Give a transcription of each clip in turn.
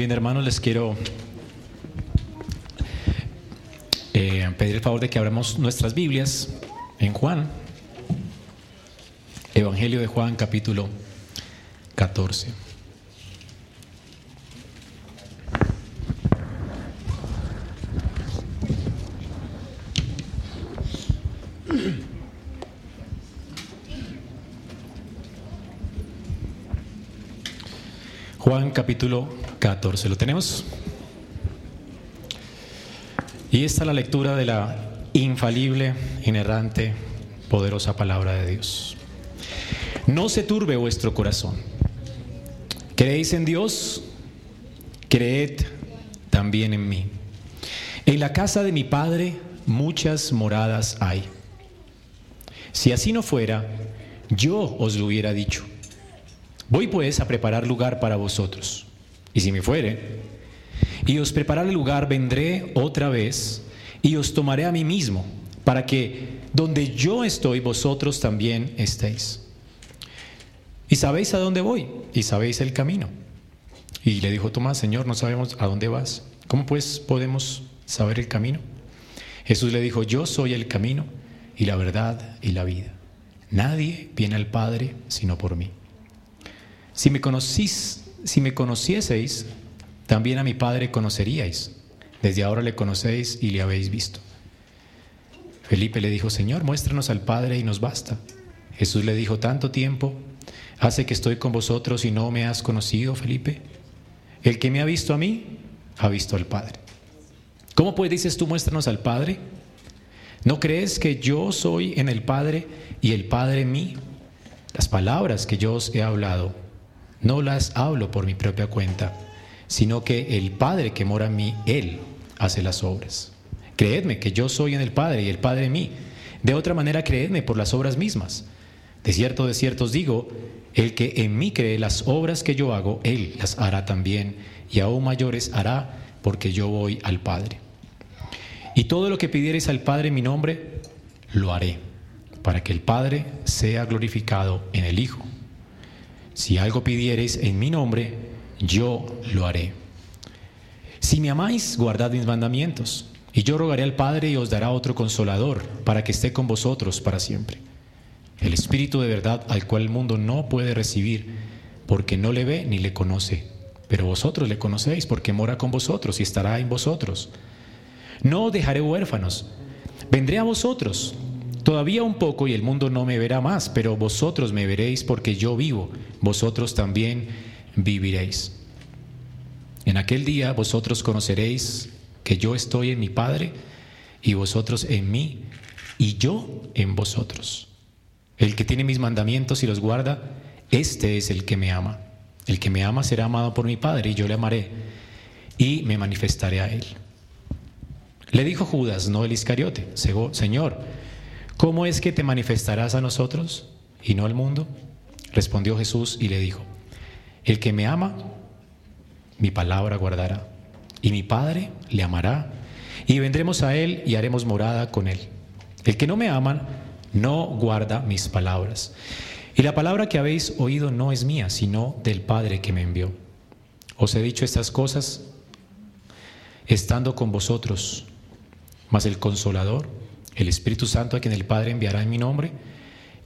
bien, hermanos, les quiero eh, pedir el favor de que abramos nuestras Biblias en Juan, Evangelio de Juan, capítulo 14. Juan capítulo 14, ¿lo tenemos? Y esta es la lectura de la infalible, inerrante, poderosa palabra de Dios. No se turbe vuestro corazón. ¿Creéis en Dios? Creed también en mí. En la casa de mi Padre muchas moradas hay. Si así no fuera, yo os lo hubiera dicho. Voy pues a preparar lugar para vosotros. Y si me fuere, y os prepararé lugar, vendré otra vez y os tomaré a mí mismo, para que donde yo estoy, vosotros también estéis. Y sabéis a dónde voy, y sabéis el camino. Y le dijo Tomás, Señor, no sabemos a dónde vas. ¿Cómo pues podemos saber el camino? Jesús le dijo, yo soy el camino y la verdad y la vida. Nadie viene al Padre sino por mí. Si me conocís, si me conocieseis, también a mi Padre conoceríais. Desde ahora le conocéis y le habéis visto. Felipe le dijo, Señor, muéstranos al Padre y nos basta. Jesús le dijo, tanto tiempo hace que estoy con vosotros y no me has conocido, Felipe. El que me ha visto a mí, ha visto al Padre. ¿Cómo pues dices tú, muéstranos al Padre? ¿No crees que yo soy en el Padre y el Padre en mí? Las palabras que yo os he hablado no las hablo por mi propia cuenta, sino que el Padre que mora en mí, Él hace las obras. Creedme que yo soy en el Padre y el Padre en mí. De otra manera, creedme por las obras mismas. De cierto, de cierto os digo, el que en mí cree las obras que yo hago, Él las hará también, y aún mayores hará, porque yo voy al Padre. Y todo lo que pidiereis al Padre en mi nombre, lo haré, para que el Padre sea glorificado en el Hijo. Si algo pidiereis en mi nombre, yo lo haré. Si me amáis, guardad mis mandamientos. Y yo rogaré al Padre y os dará otro consolador, para que esté con vosotros para siempre. El Espíritu de verdad al cual el mundo no puede recibir, porque no le ve ni le conoce. Pero vosotros le conocéis, porque mora con vosotros y estará en vosotros. No os dejaré huérfanos. Vendré a vosotros. Todavía un poco y el mundo no me verá más, pero vosotros me veréis porque yo vivo, vosotros también viviréis. En aquel día vosotros conoceréis que yo estoy en mi Padre y vosotros en mí y yo en vosotros. El que tiene mis mandamientos y los guarda, este es el que me ama. El que me ama será amado por mi Padre y yo le amaré y me manifestaré a él. Le dijo Judas, no el Iscariote, Señor, ¿cómo es que te manifestarás a nosotros y no al mundo? Respondió Jesús y le dijo, el que me ama, mi palabra guardará, y mi Padre le amará, y vendremos a él y haremos morada con él. El que no me ama, no guarda mis palabras. Y la palabra que habéis oído no es mía, sino del Padre que me envió. Os he dicho estas cosas estando con vosotros, mas el consolador, el Espíritu Santo a quien el Padre enviará en mi nombre,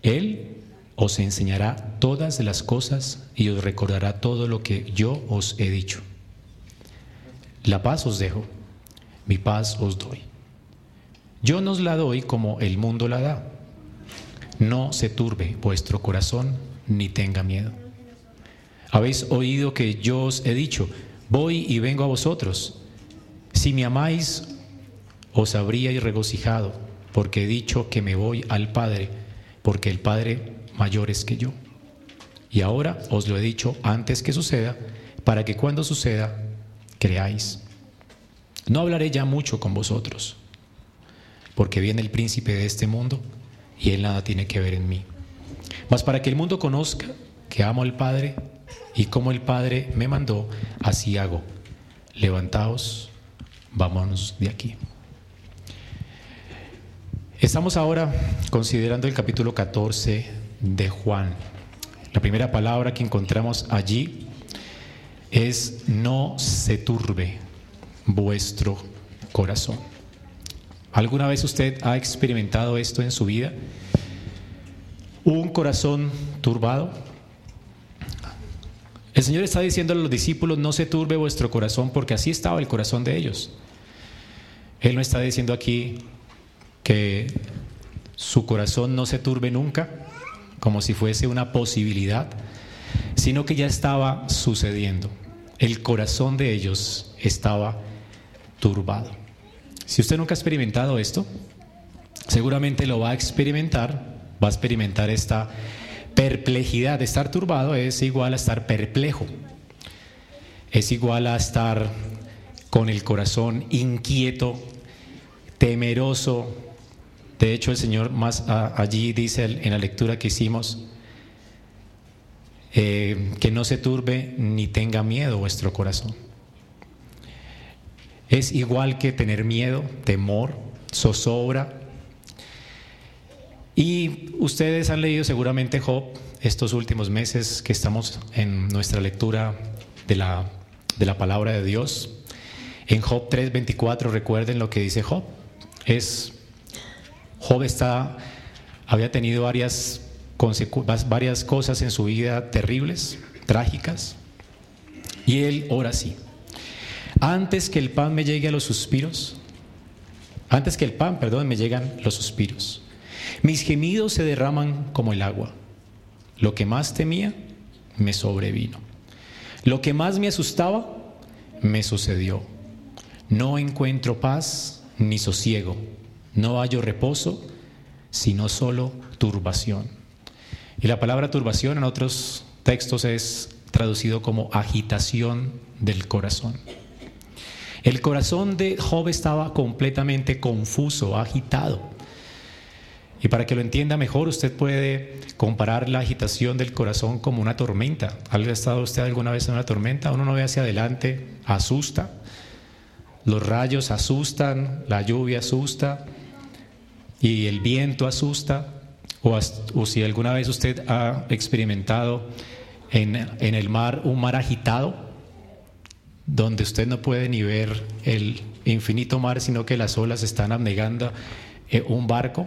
Él os enseñará todas las cosas y os recordará todo lo que yo os he dicho. La paz os dejo, mi paz os doy. Yo no os la doy como el mundo la da. No se turbe vuestro corazón ni tenga miedo. Habéis oído que yo os he dicho, voy y vengo a vosotros. Si me amáis, os habríais regocijado, porque he dicho que me voy al Padre, porque el Padre mayores que yo. Y ahora os lo he dicho antes que suceda, para que cuando suceda, creáis. No hablaré ya mucho con vosotros, porque viene el príncipe de este mundo y él nada tiene que ver en mí. Mas para que el mundo conozca que amo al Padre y como el Padre me mandó, así hago. Levantaos, vámonos de aquí. Estamos ahora considerando el capítulo 14 de Juan. La primera palabra que encontramos allí es no se turbe vuestro corazón. ¿Alguna vez usted ha experimentado esto en su vida? ¿Un corazón turbado? El Señor está diciendo a los discípulos, no se turbe vuestro corazón, porque así estaba el corazón de ellos. Él no está diciendo aquí que su corazón no se turbe nunca, como si fuese una posibilidad, sino que ya estaba sucediendo. El corazón de ellos estaba turbado. Si usted nunca ha experimentado esto, seguramente lo va a experimentar, va a experimentar esta perplejidad. Estar turbado es igual a estar perplejo, es igual a estar con el corazón inquieto, temeroso. De hecho, el Señor más allí dice en la lectura que hicimos, eh, que no se turbe ni tenga miedo vuestro corazón. Es igual que tener miedo, temor, zozobra. Y ustedes han leído seguramente Job estos últimos meses que estamos en nuestra lectura de la, de la palabra de Dios. En Job 3:24 recuerden lo que dice Job. Es Job había tenido varias varias cosas en su vida terribles, trágicas, y él ora así. Antes que el pan me llegue a los suspiros, antes que el pan, perdón, me llegan los suspiros. Mis gemidos se derraman como el agua. Lo que más temía me sobrevino. Lo que más me asustaba me sucedió. No encuentro paz ni sosiego. No hallo reposo, sino solo turbación. Y la palabra turbación en otros textos es traducido como agitación del corazón. El corazón de Job estaba completamente confuso, agitado. Y para que lo entienda mejor, usted puede comparar la agitación del corazón como una tormenta. ¿Ha estado usted alguna vez en una tormenta? Uno no ve hacia adelante, asusta. Los rayos asustan, la lluvia asusta y el viento asusta. O, si alguna vez usted ha experimentado en, el mar un mar agitado, donde usted no puede ni ver el infinito mar, sino que las olas están abnegando eh, un barco.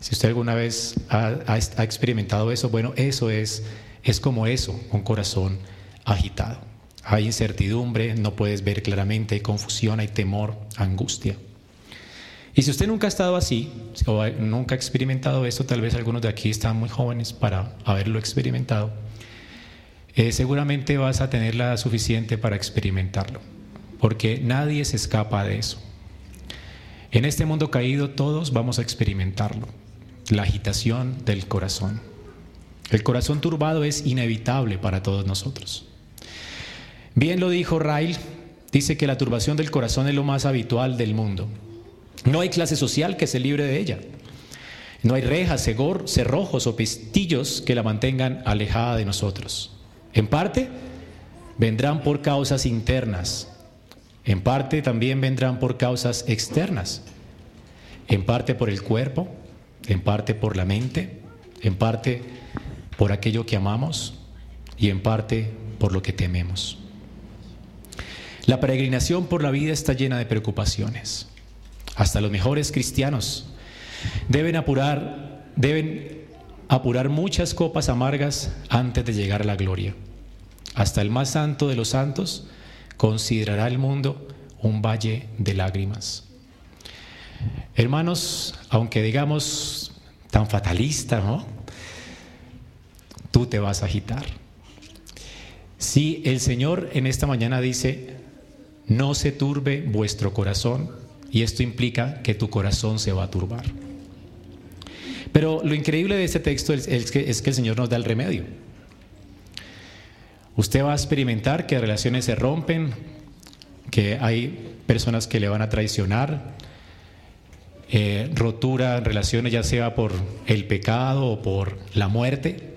Si usted alguna vez ha, ha, experimentado eso, bueno, eso es, es como eso, un corazón agitado. Hay incertidumbre, no puedes ver claramente, hay confusión, hay temor, angustia. Y si usted nunca ha estado así, o nunca ha experimentado esto, tal vez algunos de aquí están muy jóvenes para haberlo experimentado, eh, seguramente vas a tener la suficiente para experimentarlo, porque nadie se escapa de eso. En este mundo caído todos vamos a experimentarlo, la agitación del corazón. El corazón turbado es inevitable para todos nosotros. Bien lo dijo Rail, dice que la turbación del corazón es lo más habitual del mundo. No hay clase social que se libre de ella. No hay rejas, cerrojos o pestillos que la mantengan alejada de nosotros. En parte, vendrán por causas internas. En parte también vendrán por causas externas. En parte por el cuerpo, en parte por la mente, en parte por aquello que amamos y en parte por lo que tememos. La peregrinación por la vida está llena de preocupaciones hasta los mejores cristianos, deben apurar, deben apurar muchas copas amargas antes de llegar a la gloria. Hasta el más santo de los santos considerará el mundo un valle de lágrimas. Hermanos, aunque digamos tan fatalista. Tú te vas a agitar. Si el Señor en esta mañana dice, no se turbe vuestro corazón, y esto implica que tu corazón se va a turbar. Pero lo increíble de este texto es, que, es que el Señor nos da el remedio. Usted va a experimentar que relaciones se rompen, que hay personas que le van a traicionar, eh, rotura en relaciones ya sea por el pecado o por la muerte,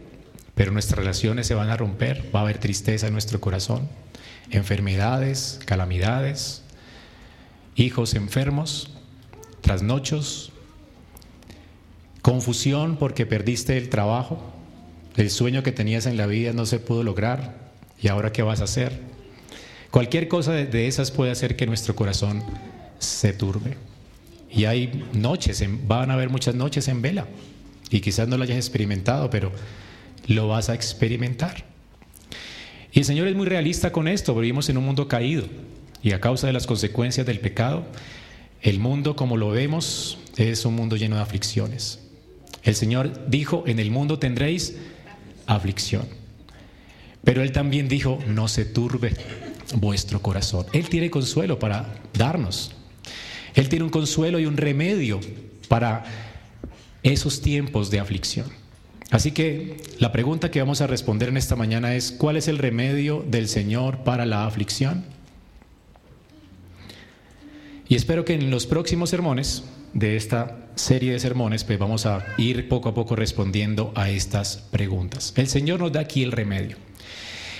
pero nuestras relaciones se van a romper, va a haber tristeza en nuestro corazón, enfermedades, calamidades, hijos enfermos, trasnochos, confusión porque perdiste el trabajo, el sueño que tenías en la vida no se pudo lograr y ahora qué vas a hacer, Cualquier cosa de esas puede hacer que nuestro corazón se turbe. Y hay noches, van a haber muchas noches en vela. Y quizás no lo hayas experimentado, pero lo vas a experimentar. Y el Señor es muy realista con esto, vivimos en un mundo caído. Y a causa de las consecuencias del pecado, el mundo como lo vemos es un mundo lleno de aflicciones. El Señor dijo, en el mundo tendréis aflicción. Pero Él también dijo, no se turbe vuestro corazón. Él tiene consuelo para darnos. Él tiene un consuelo y un remedio para esos tiempos de aflicción. Así que la pregunta que vamos a responder en esta mañana es, ¿cuál es el remedio del Señor para la aflicción? Y espero que en los próximos sermones de esta serie de sermones, pues vamos a ir poco a poco respondiendo a estas preguntas. El Señor nos da aquí el remedio.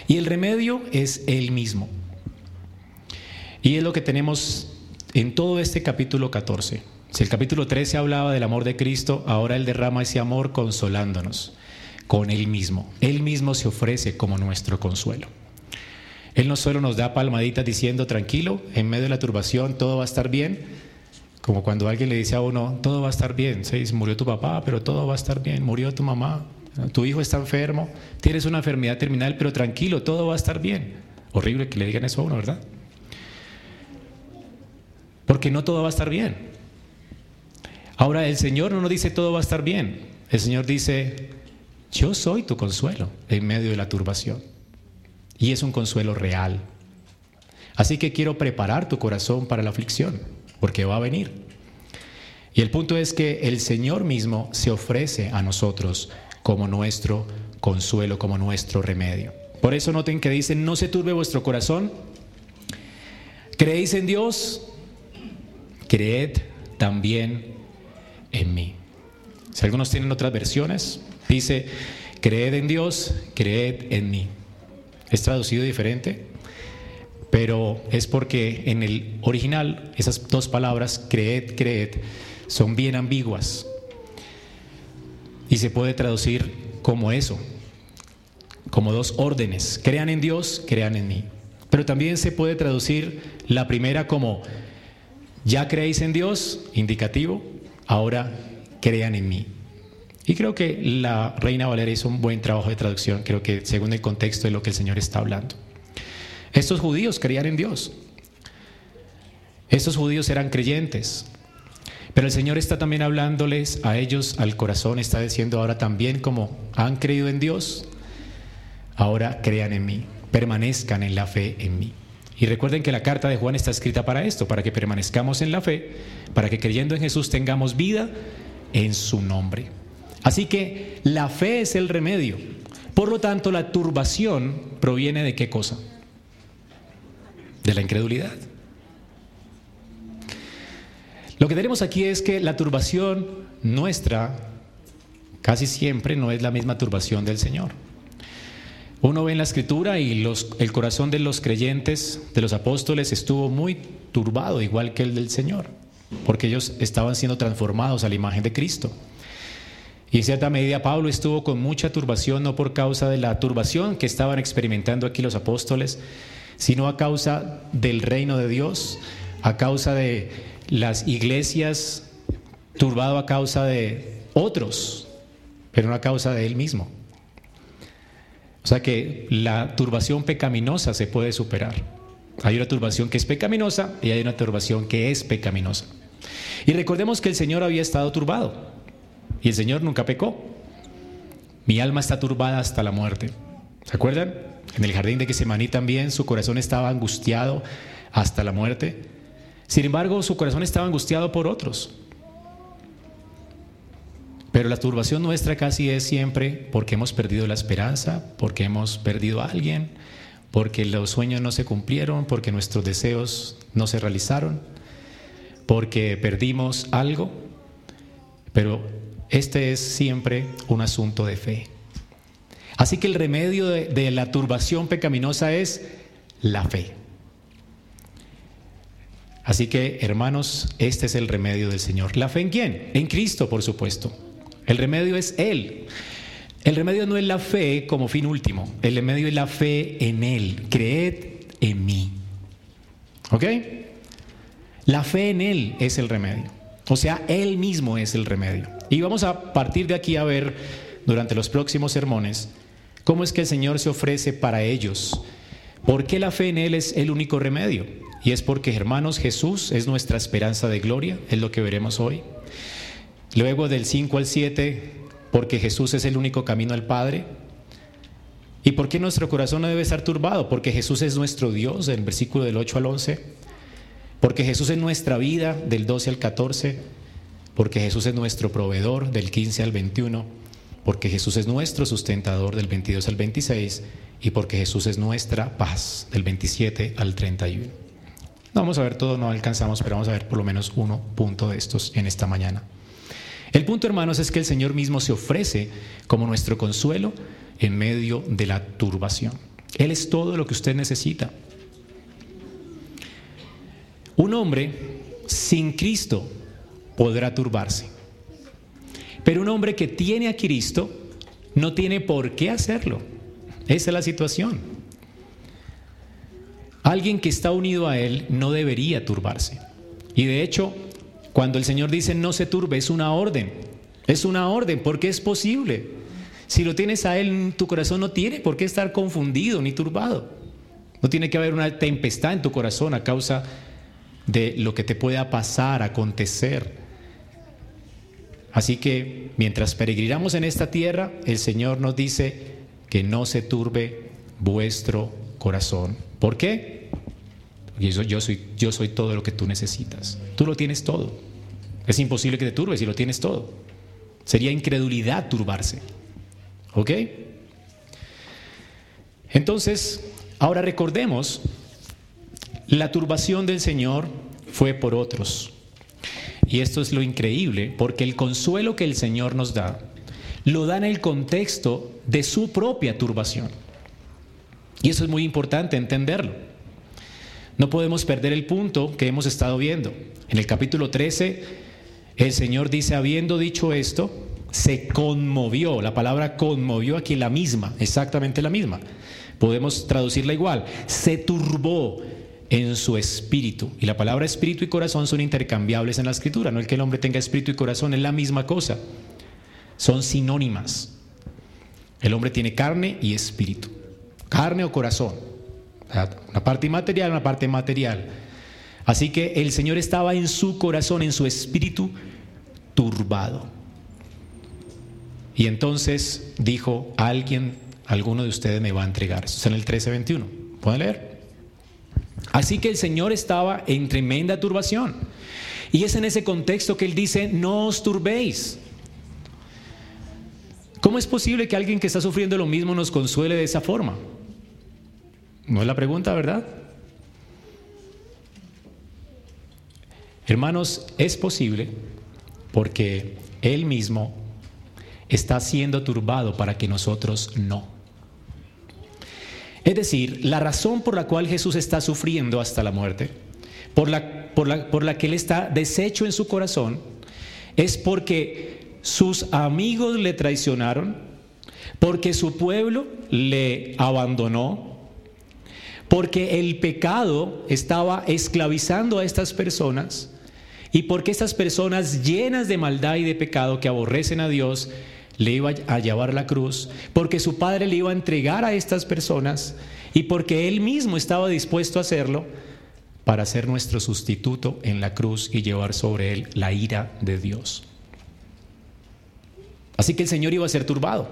Y el remedio es Él mismo. Y es lo que tenemos en todo este capítulo 14. Si el capítulo 13 hablaba del amor de Cristo, ahora Él derrama ese amor consolándonos con Él mismo. Él mismo se ofrece como nuestro consuelo. Él no solo nos da palmaditas diciendo, tranquilo, en medio de la turbación todo va a estar bien, como cuando alguien le dice a uno, todo va a estar bien, ¿sí? murió tu papá, pero todo va a estar bien, murió tu mamá, tu hijo está enfermo, tienes una enfermedad terminal, pero tranquilo, todo va a estar bien. Horrible que le digan eso a uno, ¿verdad? Porque no todo va a estar bien. Ahora, el Señor no nos dice todo va a estar bien. El Señor dice, yo soy tu consuelo en medio de la turbación. Y es un consuelo real. Así que quiero preparar tu corazón para la aflicción, porque va a venir. Y el punto es que el Señor mismo se ofrece a nosotros como nuestro consuelo, como nuestro remedio. Por eso noten que dicen, no se turbe vuestro corazón. ¿Creéis en Dios? Creed también en mí. Si algunos tienen otras versiones, dice, creed en Dios, creed en mí. Es traducido diferente, pero es porque en el original esas dos palabras, creed, creed, son bien ambiguas. Y se puede traducir como eso, como dos órdenes. Crean en Dios, crean en mí. Pero también se puede traducir la primera como, ya creéis en Dios, indicativo, ahora crean en mí. Y creo que la Reina Valeria hizo un buen trabajo de traducción, creo que según el contexto de lo que el Señor está hablando. Estos judíos creían en Dios. Estos judíos eran creyentes. Pero el Señor está también hablándoles a ellos al corazón, está diciendo ahora también como han creído en Dios, ahora crean en mí, permanezcan en la fe en mí. Y recuerden que la carta de Juan está escrita para esto, para que permanezcamos en la fe, para que creyendo en Jesús tengamos vida en su nombre. Así que la fe es el remedio. Por lo tanto, la turbación proviene de qué cosa? De la incredulidad. Lo que tenemos aquí es que la turbación nuestra casi siempre no es la misma turbación del Señor. Uno ve en la escritura y los, el corazón de los creyentes, de los apóstoles, estuvo muy turbado, igual que el del Señor, porque ellos estaban siendo transformados a la imagen de Cristo. Y en cierta medida Pablo estuvo con mucha turbación, no por causa de la turbación que estaban experimentando aquí los apóstoles, sino a causa del reino de Dios, a causa de las iglesias, turbado a causa de otros, pero no a causa de él mismo. O sea que la turbación pecaminosa se puede superar. Hay una turbación que es pecaminosa y hay una turbación que es pecaminosa. Y recordemos que el Señor había estado turbado. Y el Señor nunca pecó. Mi alma está turbada hasta la muerte. ¿Se acuerdan? En el jardín de Getsemaní también su corazón estaba angustiado hasta la muerte. Sin embargo, su corazón estaba angustiado por otros. Pero la turbación nuestra casi es siempre porque hemos perdido la esperanza, porque hemos perdido a alguien, porque los sueños no se cumplieron, porque nuestros deseos no se realizaron, porque perdimos algo. Pero este es siempre un asunto de fe. Así que el remedio de, la turbación pecaminosa es la fe. Así que, hermanos, este es el remedio del Señor. ¿La fe en quién? En Cristo, por supuesto. El remedio es Él. El remedio no es la fe como fin último. El remedio es la fe en Él. Creed en mí. ¿Ok? La fe en Él es el remedio. O sea, Él mismo es el remedio. Y vamos a partir de aquí a ver durante los próximos sermones cómo es que el Señor se ofrece para ellos. ¿Por qué la fe en Él es el único remedio? Y es porque, hermanos, Jesús es nuestra esperanza de gloria, es lo que veremos hoy. Luego del 5 al 7, porque Jesús es el único camino al Padre. ¿Y por qué nuestro corazón no debe estar turbado? Porque Jesús es nuestro Dios, del versículo del 8 al 11. Porque Jesús es nuestra vida, del 12 al 14. Porque Jesús es nuestro proveedor, del 15 al 21. Porque Jesús es nuestro sustentador, del 22 al 26. Y porque Jesús es nuestra paz, del 27 al 31. No vamos a ver todo, no alcanzamos, pero vamos a ver por lo menos uno punto de estos en esta mañana. El punto, hermanos, es que el Señor mismo se ofrece como nuestro consuelo en medio de la turbación. Él es todo lo que usted necesita. Un hombre sin Cristo podrá turbarse, pero un hombre que tiene a Cristo no tiene por qué hacerlo. Esa es la situación. Alguien que está unido a Él no debería turbarse. Y de hecho, cuando el Señor dice no se turbe, es una orden. Es una orden porque es posible. Si lo tienes a Él tu corazón, no tiene por qué estar confundido ni turbado. No tiene que haber una tempestad en tu corazón a causa de lo que te pueda pasar, acontecer. Así que mientras peregrinamos en esta tierra, el Señor nos dice que no se turbe vuestro corazón. ¿Por qué? Soy, yo soy todo lo que tú necesitas. Tú lo tienes todo. Es imposible que te turbes si lo tienes todo. Sería incredulidad turbarse. ¿Ok? Entonces, ahora recordemos, la turbación del Señor fue por otros. Y esto es lo increíble, porque el consuelo que el Señor nos da, lo da en el contexto de su propia turbación. Y eso es muy importante entenderlo. No podemos perder el punto que hemos estado viendo. En el capítulo 13, el Señor dice, habiendo dicho esto, se conmovió. La palabra conmovió aquí la misma, exactamente la misma. Podemos traducirla igual. Se turbó en su espíritu. Y la palabra espíritu y corazón son intercambiables en la escritura. No el que el hombre tenga espíritu y corazón es la misma cosa. Son sinónimas. El hombre tiene carne y espíritu. Carne o corazón. Una parte inmaterial, una parte material. Así que el Señor estaba en su corazón, en su espíritu, turbado. Y entonces dijo, alguien, alguno de ustedes me va a entregar. Eso es en el 13:21. ¿Pueden leer? Así que el Señor estaba en tremenda turbación. Y es en ese contexto que Él dice, no os turbéis. ¿Cómo es posible que alguien que está sufriendo lo mismo nos consuele de esa forma? No es la pregunta, ¿verdad? Hermanos, es posible porque Él mismo está siendo turbado para que nosotros no. Es decir, la razón por la cual Jesús está sufriendo hasta la muerte, por la, por la, por la que Él está deshecho en su corazón, es porque sus amigos le traicionaron, porque su pueblo le abandonó, porque el pecado estaba esclavizando a estas personas y porque estas personas llenas de maldad y de pecado que aborrecen a Dios le iba a llevar la cruz, porque su padre le iba a entregar a estas personas y porque él mismo estaba dispuesto a hacerlo para ser nuestro sustituto en la cruz y llevar sobre él la ira de Dios. Así que el Señor iba a ser turbado,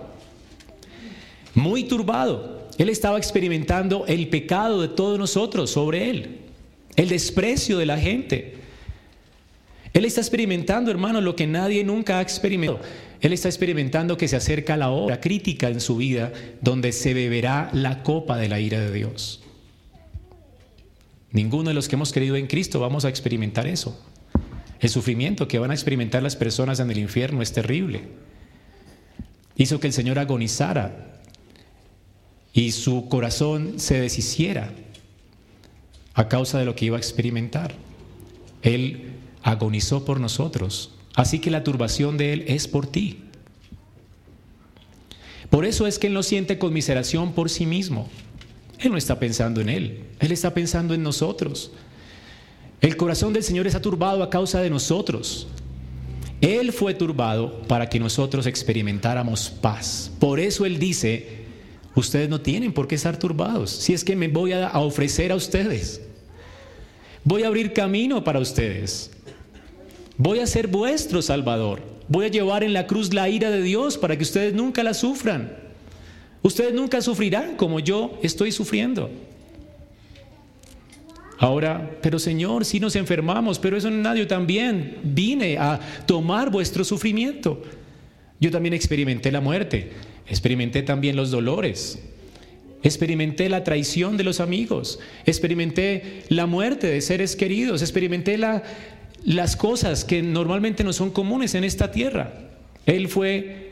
muy turbado, él estaba experimentando el pecado de todos nosotros sobre él, el desprecio de la gente. Él está experimentando, hermano, lo que nadie nunca ha experimentado. Él está experimentando que se acerca la hora crítica en su vida donde se beberá la copa de la ira de Dios. Ninguno de los que hemos creído en Cristo vamos a experimentar eso. El sufrimiento que van a experimentar las personas en el infierno es terrible. Hizo que el Señor agonizara y su corazón se deshiciera a causa de lo que iba a experimentar. Él agonizó por nosotros, así que la turbación de Él es por ti. Por eso es que Él no siente conmiseración por sí mismo. Él no está pensando en Él, Él está pensando en nosotros. El corazón del Señor está turbado a causa de nosotros. Él fue turbado para que nosotros experimentáramos paz. Por eso Él dice, ustedes no tienen por qué estar turbados, si es que me voy a ofrecer a ustedes. Voy a abrir camino para ustedes. Voy a ser vuestro Salvador. Voy a llevar en la cruz la ira de Dios para que ustedes nunca la sufran. Ustedes nunca sufrirán como yo estoy sufriendo. Ahora, pero Señor, si nos enfermamos, pero eso nadie también vine a tomar vuestro sufrimiento. Yo también experimenté la muerte, experimenté también los dolores, experimenté la traición de los amigos, experimenté la muerte de seres queridos, experimenté las cosas que normalmente no son comunes en esta tierra. Él fue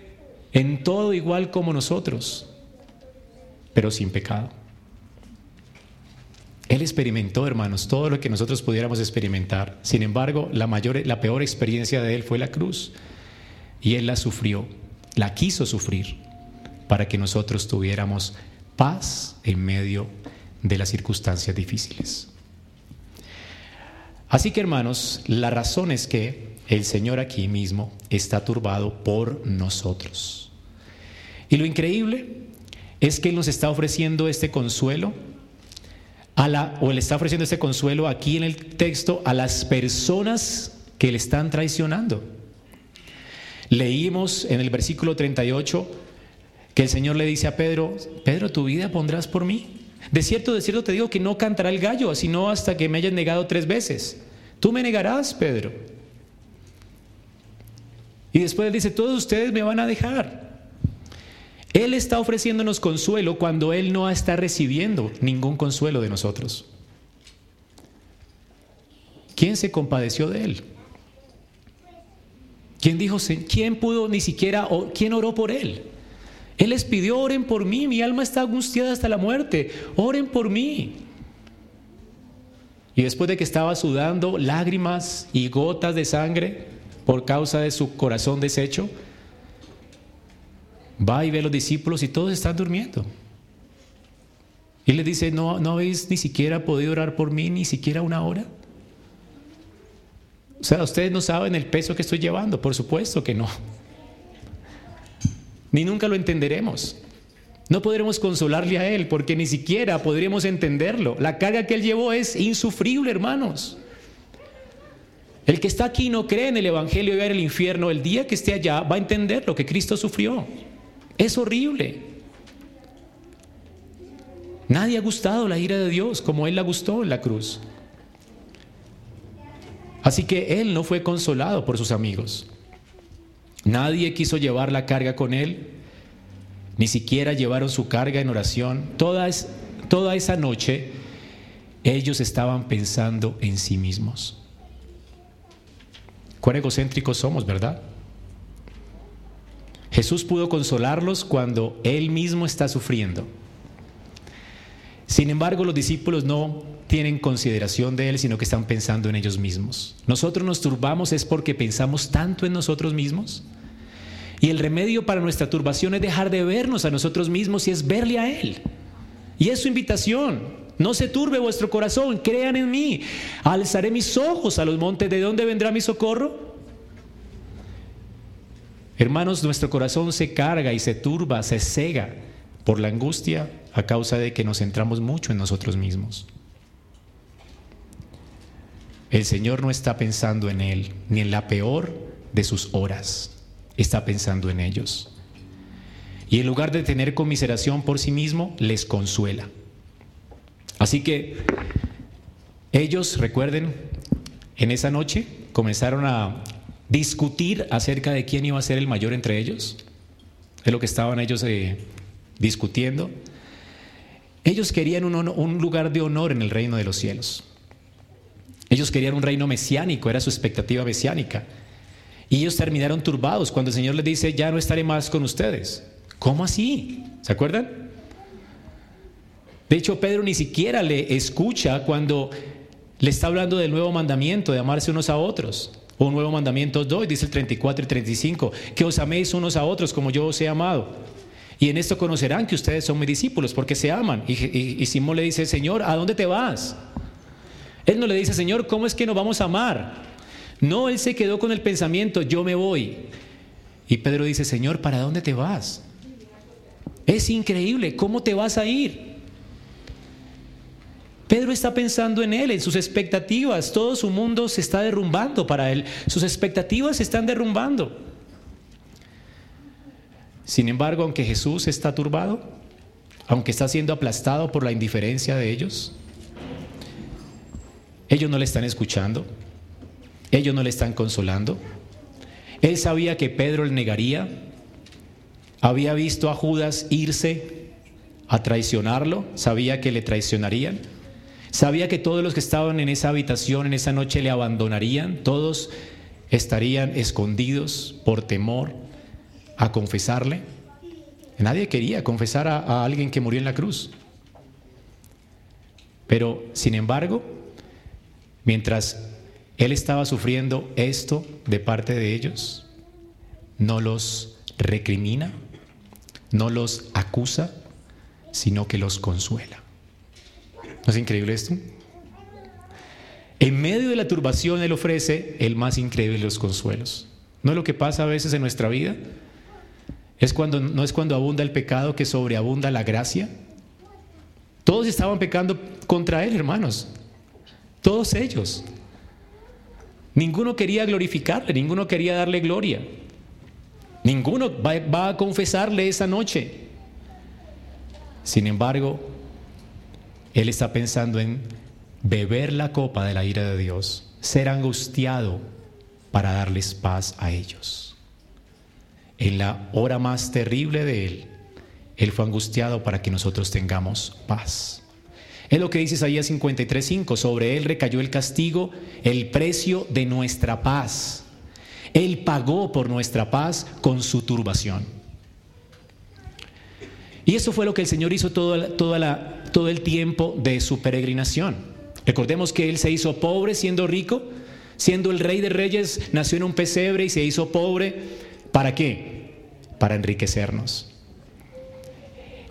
en todo igual como nosotros, pero sin pecado. Él experimentó, hermanos, todo lo que nosotros pudiéramos experimentar. Sin embargo, la, mayor, la peor experiencia de Él fue la cruz. Y Él la sufrió, la quiso sufrir, para que nosotros tuviéramos paz en medio de las circunstancias difíciles. Así que, hermanos, la razón es que el Señor aquí mismo está turbado por nosotros. Y lo increíble es que Él nos está ofreciendo este consuelo o le está ofreciendo este consuelo aquí en el texto a las personas que le están traicionando. Leímos en el versículo 38 que el Señor le dice a Pedro, Pedro, tu vida pondrás por mí. De cierto, de cierto te digo que no cantará el gallo, sino hasta que me hayas negado tres veces. Tú me negarás, Pedro. Y después él dice, todos ustedes me van a dejar. Él está ofreciéndonos consuelo cuando Él no está recibiendo ningún consuelo de nosotros. ¿Quién se compadeció de Él? ¿Quién dijo, quién pudo ni siquiera, quién oró por Él? Él les pidió, oren por mí, mi alma está angustiada hasta la muerte, oren por mí. Y después de que estaba sudando lágrimas y gotas de sangre por causa de su corazón deshecho, va y ve a los discípulos y todos están durmiendo. Y les dice, ¿no, ¿no habéis ni siquiera podido orar por mí ni siquiera una hora? O sea, ustedes no saben el peso que estoy llevando, por supuesto que no. Ni nunca lo entenderemos. No podremos consolarle a Él porque ni siquiera podríamos entenderlo. La carga que Él llevó es insufrible, hermanos. El que está aquí no cree en el Evangelio y va a el infierno, el día que esté allá va a entender lo que Cristo sufrió. Es horrible. Nadie ha gustado la ira de Dios como Él la gustó en la cruz. Así que Él no fue consolado por sus amigos. Nadie quiso llevar la carga con Él, ni siquiera llevaron su carga en oración. Toda, esa noche ellos estaban pensando en sí mismos. Cuán egocéntricos somos, ¿verdad? Jesús pudo consolarlos cuando Él mismo está sufriendo. Sin embargo, los discípulos no tienen consideración de Él, sino que están pensando en ellos mismos. Nosotros nos turbamos es porque pensamos tanto en nosotros mismos. Y el remedio para nuestra turbación es dejar de vernos a nosotros mismos y es verle a Él. Y es su invitación. No se turbe vuestro corazón, crean en mí. Alzaré mis ojos a los montes. ¿De dónde vendrá mi socorro? Hermanos, nuestro corazón se carga y se turba, se cega por la angustia a causa de que nos centramos mucho en nosotros mismos. El Señor no está pensando en Él, ni en la peor de sus horas, está pensando en ellos. Y en lugar de tener conmiseración por sí mismo, les consuela. Así que ellos, recuerden, en esa noche comenzaron a discutir acerca de quién iba a ser el mayor entre ellos. Es lo que estaban ellos eh, discutiendo. Ellos querían un, un lugar de honor en el reino de los cielos. Ellos querían un reino mesiánico, era su expectativa mesiánica. Y ellos terminaron turbados cuando el Señor les dice, ya no estaré más con ustedes. ¿Cómo así? ¿Se acuerdan? De hecho, Pedro ni siquiera le escucha cuando le está hablando del nuevo mandamiento de amarse unos a otros. Un nuevo mandamiento doy, dice el 34 y 35, que os améis unos a otros como yo os he amado. Y en esto conocerán que ustedes son mis discípulos, porque se aman. Y, Simón le dice, Señor, ¿a dónde te vas? Él no le dice, Señor, ¿cómo es que nos vamos a amar? No, él se quedó con el pensamiento, yo me voy. Y Pedro dice, Señor, ¿para dónde te vas? Es increíble, ¿cómo te vas a ir? Pedro está pensando en él, en sus expectativas. Todo su mundo se está derrumbando para él. Sus expectativas se están derrumbando. Sin embargo, aunque Jesús está turbado, aunque está siendo aplastado por la indiferencia de ellos, ellos no le están escuchando, ellos no le están consolando. Él sabía que Pedro le negaría, había visto a Judas irse a traicionarlo, sabía que le traicionarían, sabía que todos los que estaban en esa habitación en esa noche le abandonarían, todos estarían escondidos por temor a confesarle. Nadie quería confesar a, a alguien que murió en la cruz. Pero, sin embargo, Mientras él estaba sufriendo esto de parte de ellos, no los recrimina, no los acusa, sino que los consuela. ¿No es increíble esto? En medio de la turbación Él ofrece el más increíble de los consuelos. ¿No es lo que pasa a veces en nuestra vida? Es cuando, no es cuando abunda el pecado que sobreabunda la gracia. Todos estaban pecando contra Él, hermanos. Todos ellos. Ninguno quería glorificarle, ninguno quería darle gloria. Ninguno va, a confesarle esa noche. Sin embargo, él está pensando en beber la copa de la ira de Dios, ser angustiado para darles paz a ellos. En la hora más terrible de él, él fue angustiado para que nosotros tengamos paz. Es lo que dice Isaías 53:5, sobre él recayó el castigo, el precio de nuestra paz. Él pagó por nuestra paz con su turbación. Y eso fue lo que el Señor hizo todo, todo el tiempo de su peregrinación. Recordemos que Él se hizo pobre siendo rico, siendo el rey de reyes, nació en un pesebre y se hizo pobre. ¿Para qué? Para enriquecernos.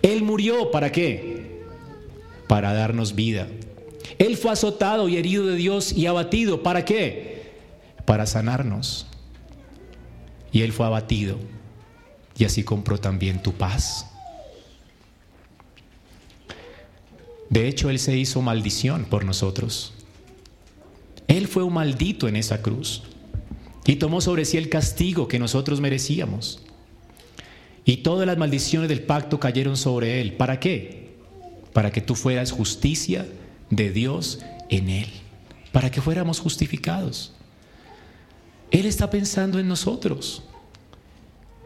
Él murió, ¿para qué? Para darnos vida. Él fue azotado y herido de Dios y abatido. ¿Para qué? Para sanarnos. Y Él fue abatido. Y así compró también tu paz. De hecho, Él se hizo maldición por nosotros. Él fue un maldito en esa cruz. Y tomó sobre sí el castigo que nosotros merecíamos. Y todas las maldiciones del pacto cayeron sobre Él. ¿Para qué? Para que tú fueras justicia de Dios en Él, para que fuéramos justificados. Él está pensando en nosotros.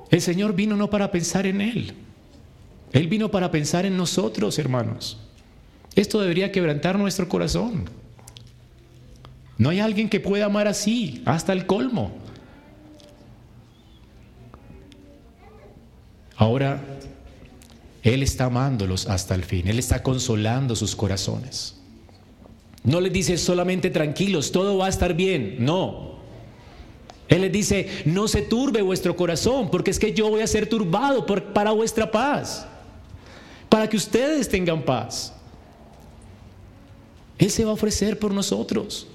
El Señor vino no para pensar en Él, Él vino para pensar en nosotros, hermanos. Esto debería quebrantar nuestro corazón. No hay alguien que pueda amar así, hasta el colmo. Ahora, él está amándolos hasta el fin. Él está consolando sus corazones. No les dice solamente tranquilos, todo va a estar bien. No. Él les dice, no se turbe vuestro corazón, porque es que yo voy a ser turbado para vuestra paz. Para que ustedes tengan paz. Él se va a ofrecer por nosotros.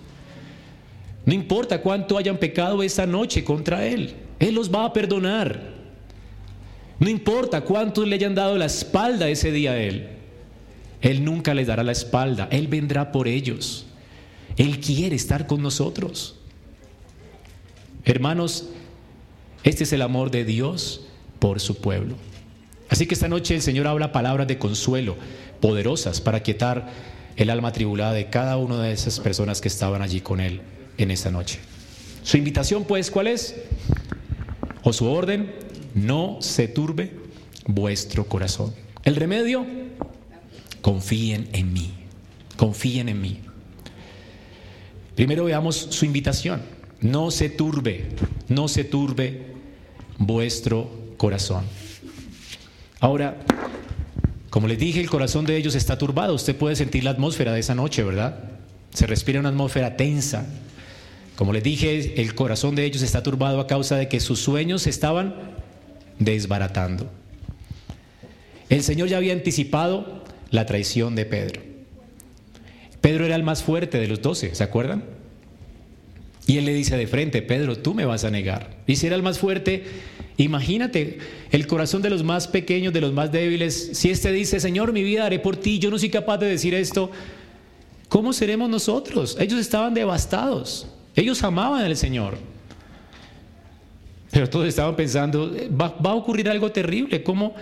No importa cuánto hayan pecado esa noche contra Él. Él los va a perdonar. No importa cuántos le hayan dado la espalda ese día a Él. Él nunca les dará la espalda. Él vendrá por ellos. Él quiere estar con nosotros. Hermanos, este es el amor de Dios por su pueblo. Así que esta noche el Señor habla palabras de consuelo poderosas para quietar el alma atribulada de cada una de esas personas que estaban allí con Él en esta noche. Su invitación, pues, ¿cuál es? O su orden, no se turbe vuestro corazón. El remedio, confíen en mí, confíen en mí. Primero veamos su invitación. No se turbe, no se turbe vuestro corazón. Ahora, como les dije, el corazón de ellos está turbado. Usted puede sentir la atmósfera de esa noche, ¿verdad? Se respira una atmósfera tensa. Como les dije, el corazón de ellos está turbado a causa de que sus sueños estaban desbaratando. El Señor ya había anticipado la traición de Pedro. Pedro era el más fuerte de los doce, ¿se acuerdan? Y él le dice de frente, Pedro, tú me vas a negar. Y si era el más fuerte, imagínate el corazón de los más pequeños, de los más débiles. Si éste dice, Señor, mi vida haré por ti, yo no soy capaz de decir esto, ¿cómo seremos nosotros? Ellos estaban devastados. Ellos amaban al Señor. Pero todos estaban pensando, va, va a ocurrir algo terrible, ¿cómo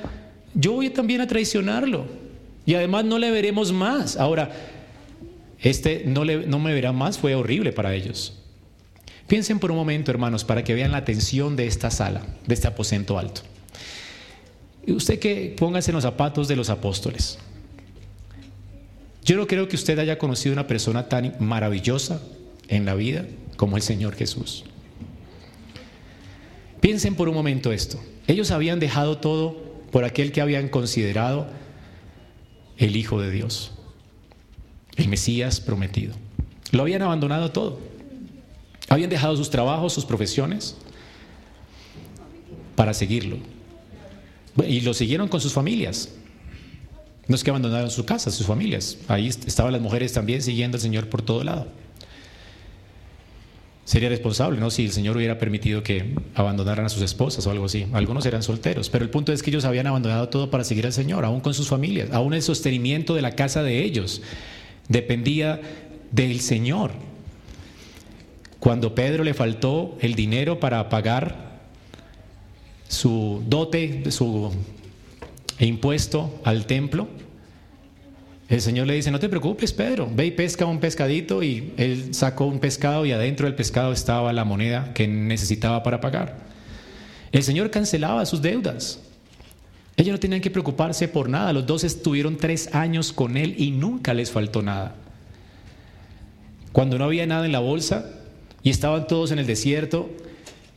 yo voy también a traicionarlo? Y además no le veremos más. Ahora, este no, le, no me verá más fue horrible para ellos. Piensen por un momento, hermanos, para que vean la tensión de esta sala, de este aposento alto. Usted que póngase en los zapatos de los apóstoles. Yo no creo que usted haya conocido una persona tan maravillosa en la vida como el Señor Jesús. Piensen por un momento esto. Ellos habían dejado todo por aquel que habían considerado el Hijo de Dios el Mesías prometido. Lo habían abandonado todo. Habían dejado sus trabajos, sus profesiones, para seguirlo. Y lo siguieron con sus familias. No es que abandonaron su casa, sus familias. Ahí estaban las mujeres también siguiendo al Señor por todo lado. Sería responsable, ¿no? Si el Señor hubiera permitido que abandonaran a sus esposas o algo así. Algunos eran solteros, pero el punto es que ellos habían abandonado todo para seguir al Señor, aún con sus familias, aún el sostenimiento de la casa de ellos dependía del Señor. Cuando Pedro le faltó el dinero para pagar su dote, su impuesto al templo, el Señor le dice, no te preocupes, Pedro, ve y pesca un pescadito y él sacó un pescado y adentro del pescado estaba la moneda que necesitaba para pagar. El Señor cancelaba sus deudas. Ellos no tenían que preocuparse por nada. Los dos estuvieron tres años con él y nunca les faltó nada. Cuando no había nada en la bolsa y estaban todos en el desierto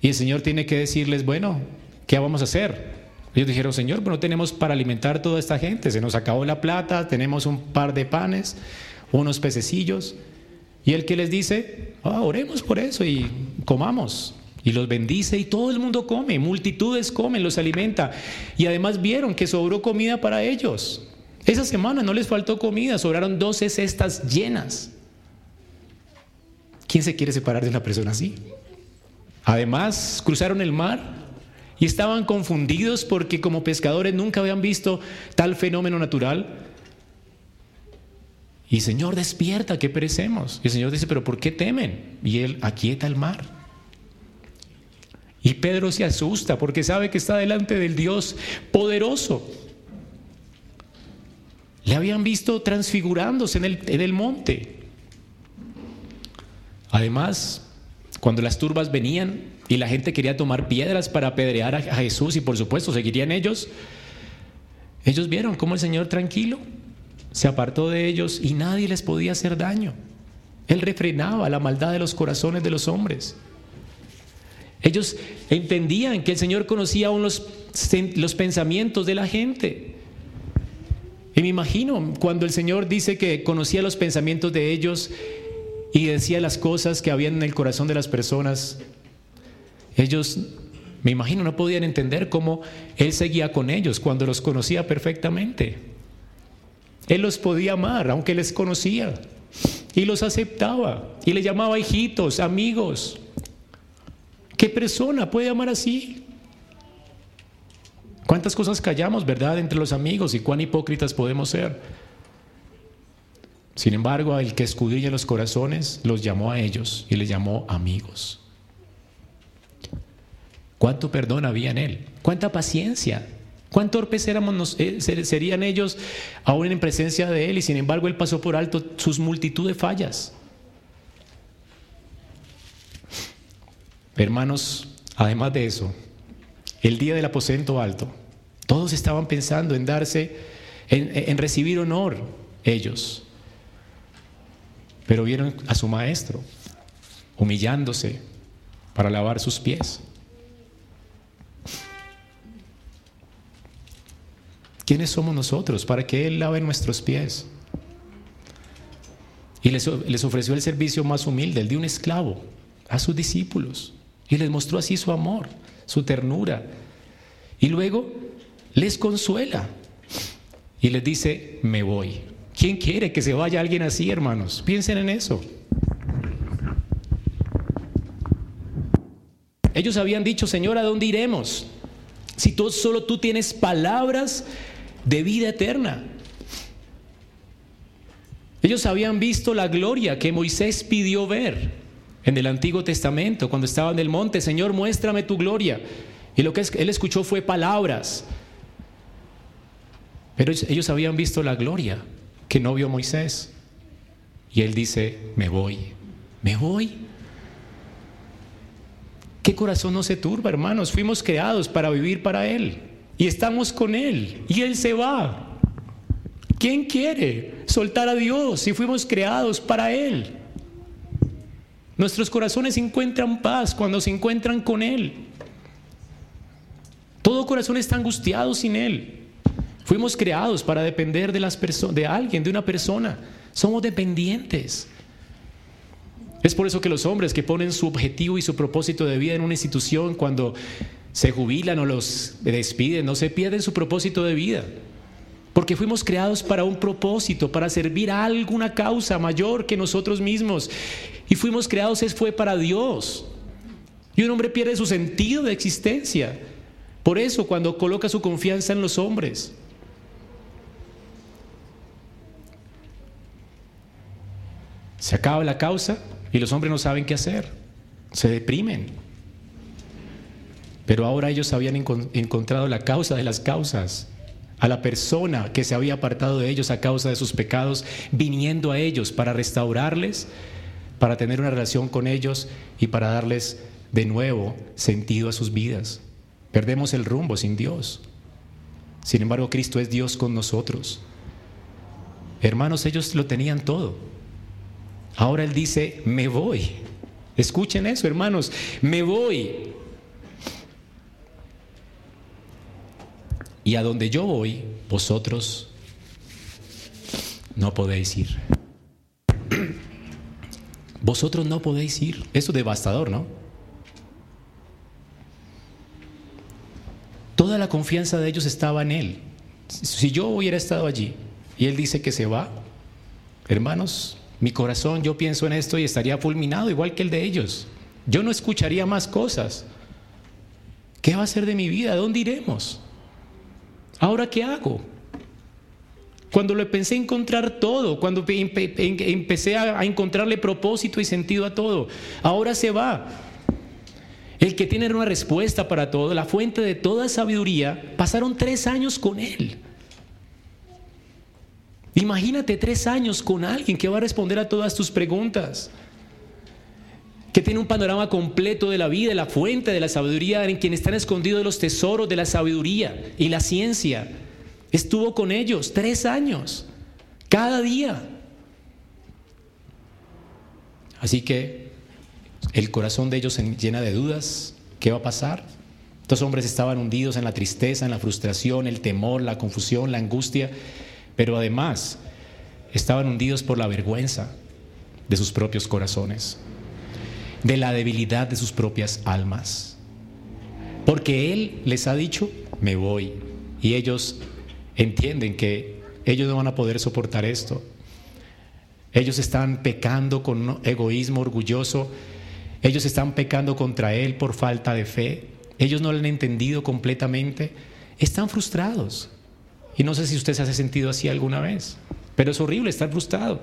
y el Señor tiene que decirles, bueno, ¿qué vamos a hacer? Ellos dijeron, Señor, pero no tenemos para alimentar toda esta gente. Se nos acabó la plata, tenemos un par de panes, unos pececillos. Y el que les dice, ah, oremos por eso y comamos. Y los bendice y todo el mundo come, multitudes comen, los alimenta. Y además vieron que sobró comida para ellos. Esa semana no les faltó comida, sobraron 12 cestas llenas. ¿Quién se quiere separar de una persona así? Además, cruzaron el mar y estaban confundidos porque como pescadores nunca habían visto tal fenómeno natural. Y Señor, despierta, que perecemos. Y el Señor dice, pero ¿por qué temen? Y él aquieta el mar. Y Pedro se asusta porque sabe que está delante del Dios poderoso. Le habían visto transfigurándose en el, en el monte. Además, cuando las turbas venían y la gente quería tomar piedras para apedrear a Jesús y por supuesto seguirían ellos, ellos vieron cómo el Señor tranquilo se apartó de ellos y nadie les podía hacer daño. Él refrenaba la maldad de los corazones de los hombres. Ellos entendían que el Señor conocía aún los, los pensamientos de la gente. Y me imagino cuando el Señor dice que conocía los pensamientos de ellos y decía las cosas que habían en el corazón de las personas, ellos, me imagino, no podían entender cómo Él seguía con ellos cuando los conocía perfectamente. Él los podía amar, aunque les conocía, y los aceptaba, y les llamaba hijitos, amigos. ¿Qué persona puede amar así? ¿Cuántas cosas callamos, verdad, entre los amigos y cuán hipócritas podemos ser? Sin embargo, el que escudilla los corazones los llamó a ellos y les llamó amigos. ¿Cuánto perdón había en él? ¿Cuánta paciencia? ¿Cuán torpes éramos, eh, serían ellos aún en presencia de él? Y sin embargo, él pasó por alto sus multitud de fallas. Hermanos, además de eso, el día del aposento alto, todos estaban pensando en darse, en, recibir honor ellos. Pero vieron a su maestro humillándose para lavar sus pies. ¿Quiénes somos nosotros para que Él lave nuestros pies? Y les, ofreció el servicio más humilde, el de un esclavo, a sus discípulos. Y les mostró así su amor, su ternura. Y luego les consuela. Y les dice, me voy. ¿Quién quiere que se vaya alguien así, hermanos? Piensen en eso. Ellos habían dicho, Señor, ¿a dónde iremos? Si tú, solo tú tienes palabras de vida eterna. Ellos habían visto la gloria que Moisés pidió ver en el Antiguo Testamento, cuando estaba en el monte, Señor, muéstrame tu gloria. Y lo que él escuchó fue palabras. Pero ellos habían visto la gloria que no vio Moisés. Y él dice, me voy, me voy. ¿Qué corazón no se turba, hermanos? Fuimos creados para vivir para Él. Y estamos con Él. Y Él se va. ¿Quién quiere soltar a Dios si fuimos creados para Él? Nuestros corazones encuentran paz cuando se encuentran con Él. Todo corazón está angustiado sin Él. Fuimos creados para depender de, las de alguien, de una persona. Somos dependientes. Es por eso que los hombres que ponen su objetivo y su propósito de vida en una institución, cuando se jubilan o los despiden, no se pierden su propósito de vida. Porque fuimos creados para un propósito, para servir a alguna causa mayor que nosotros mismos. Y fuimos creados es fue para Dios. Y un hombre pierde su sentido de existencia. Por eso cuando coloca su confianza en los hombres. Se acaba la causa, y los hombres no saben qué hacer, se deprimen. Pero ahora ellos habían encontrado la causa de las causas, a la persona que se había apartado de ellos a causa de sus pecados, viniendo a ellos para restaurarles, para tener una relación con ellos y para darles de nuevo sentido a sus vidas. Perdemos el rumbo sin Dios. Sin embargo, Cristo es Dios con nosotros. Hermanos, ellos lo tenían todo. Ahora Él dice, me voy. Escuchen eso, hermanos, me voy. Y a donde yo voy, vosotros no podéis ir. Vosotros no podéis ir. Eso es devastador, ¿no? Toda la confianza de ellos estaba en Él. Si yo hubiera estado allí y Él dice que se va, hermanos, mi corazón, yo pienso en esto y estaría fulminado igual que el de ellos. Yo no escucharía más cosas. ¿Qué va a ser de mi vida? ¿Dónde iremos? ¿Ahora qué hago? Cuando lo pensé encontrar todo, cuando empecé a encontrarle propósito y sentido a todo, ahora se va. El que tiene una respuesta para todo, la fuente de toda sabiduría, pasaron tres años con él. Imagínate tres años con alguien que va a responder a todas tus preguntas, que tiene un panorama completo de la vida, la fuente de la sabiduría, en quien están escondidos los tesoros de la sabiduría y la ciencia. Estuvo con ellos tres años, cada día. Así que el corazón de ellos se llena de dudas. ¿Qué va a pasar? Estos hombres estaban hundidos en la tristeza, en la frustración, el temor, la confusión, la angustia pero además estaban hundidos por la vergüenza de sus propios corazones, de la debilidad de sus propias almas. Porque Él les ha dicho, me voy. Y ellos entienden que ellos no van a poder soportar esto. Ellos están pecando con egoísmo orgulloso. Ellos están pecando contra Él por falta de fe. Ellos no lo han entendido completamente. Están frustrados. Y no sé si usted se ha sentido así alguna vez, pero es horrible estar frustrado.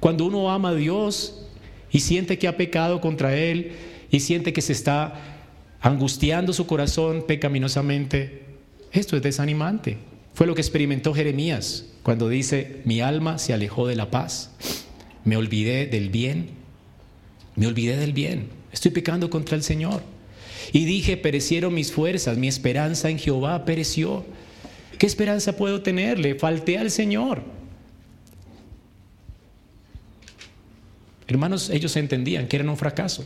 Cuando uno ama a Dios y siente que ha pecado contra Él y siente que se está angustiando su corazón pecaminosamente, esto es desanimante. Fue lo que experimentó Jeremías cuando dice, mi alma se alejó de la paz, me olvidé del bien, me olvidé del bien, estoy pecando contra el Señor. Y dije, perecieron mis fuerzas, mi esperanza en Jehová pereció. ¿Qué esperanza puedo tener? Le falté al Señor. Hermanos, ellos entendían que eran un fracaso,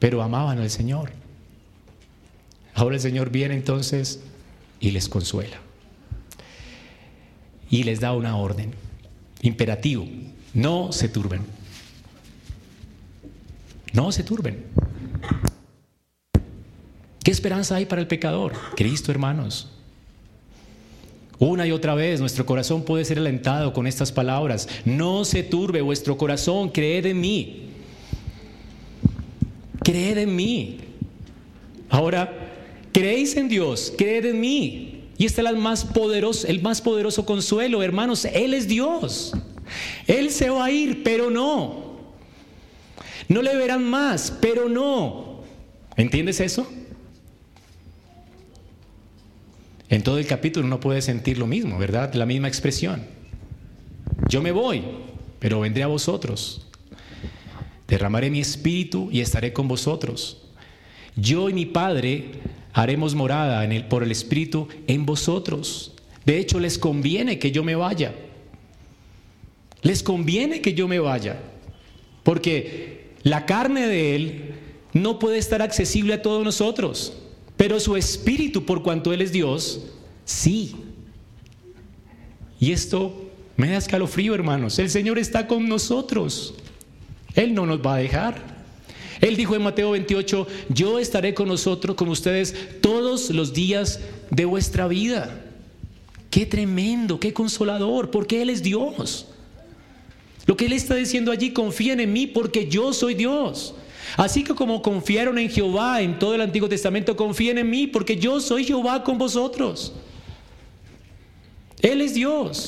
pero amaban al Señor. Ahora el Señor viene entonces y les consuela. Y les da una orden, imperativo, no se turben. No se turben. ¿Qué esperanza hay para el pecador? Cristo, hermanos. Una y otra vez nuestro corazón puede ser alentado con estas palabras. No se turbe vuestro corazón, creed en mí. Creed en mí. Ahora, creéis en Dios, creed en mí. Y este es el más poderoso, el más poderoso consuelo, hermanos. Él es Dios. Él se va a ir, pero no. No le verán más, pero no. ¿Entiendes eso? En todo el capítulo no puede sentir lo mismo, ¿verdad? La misma expresión. Yo me voy, pero vendré a vosotros. Derramaré mi espíritu y estaré con vosotros. Yo y mi Padre haremos morada en el, por el espíritu en vosotros. De hecho, les conviene que yo me vaya. Les conviene que yo me vaya. Porque la carne de Él no puede estar accesible a todos nosotros. Pero su espíritu, por cuanto Él es Dios, sí. Y esto me da escalofrío, hermanos. El Señor está con nosotros. Él no nos va a dejar. Él dijo en Mateo 28, yo estaré con nosotros, con ustedes, todos los días de vuestra vida. Qué tremendo, qué consolador, porque Él es Dios. Lo que Él está diciendo allí, confíen en mí porque yo soy Dios. Así que como confiaron en Jehová en todo el Antiguo Testamento, confíen en mí, porque yo soy Jehová con vosotros. Él es Dios.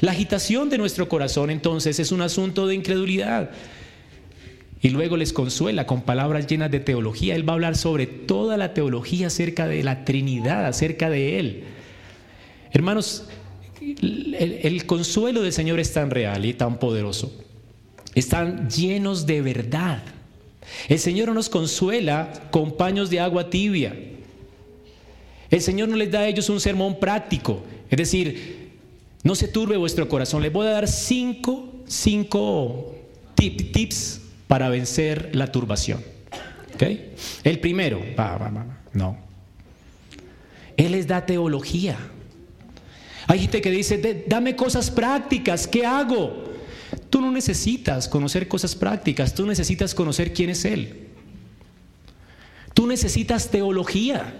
La agitación de nuestro corazón entonces es un asunto de incredulidad. Y luego les consuela con palabras llenas de teología. Él va a hablar sobre toda la teología acerca de la Trinidad, acerca de Él. Hermanos, el, el consuelo del Señor es tan real y tan poderoso. Están llenos de verdad. El Señor no nos consuela con paños de agua tibia. El Señor no les da a ellos un sermón práctico. Es decir, no se turbe vuestro corazón. Les voy a dar cinco, cinco tips para vencer la turbación. El primero, no. Él les da teología. Hay gente que dice, dame cosas prácticas, ¿qué hago? Tú no necesitas conocer cosas prácticas, tú necesitas conocer quién es Él. Tú necesitas teología.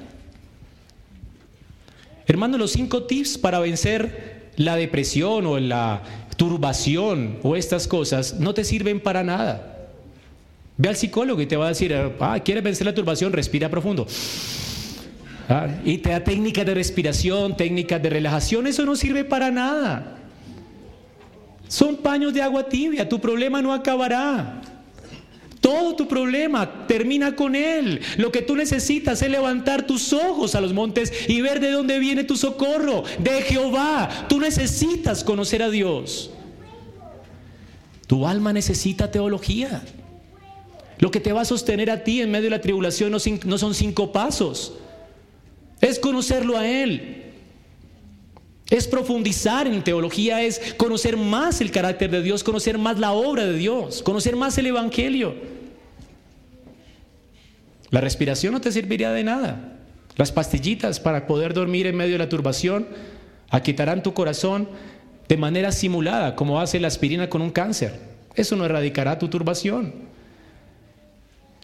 Hermano, los cinco tips para vencer la depresión o la turbación o estas cosas no te sirven para nada. Ve al psicólogo y te va a decir, ah, ¿quieres vencer la turbación? Respira profundo. Ah, y te da técnicas de respiración, técnicas de relajación, eso no sirve para nada. Son paños de agua tibia, tu problema no acabará. Todo tu problema termina con Él. Lo que tú necesitas es levantar tus ojos a los montes y ver de dónde viene tu socorro, de Jehová. Tú necesitas conocer a Dios. Tu alma necesita teología. Lo que te va a sostener a ti en medio de la tribulación no, son cinco pasos. Es conocerlo a Él. Es profundizar en teología, es conocer más el carácter de Dios, conocer más la obra de Dios, conocer más el Evangelio. La respiración no te serviría de nada. Las pastillitas para poder dormir en medio de la turbación aquitarán tu corazón de manera simulada, como hace la aspirina con un cáncer. Eso no erradicará tu turbación.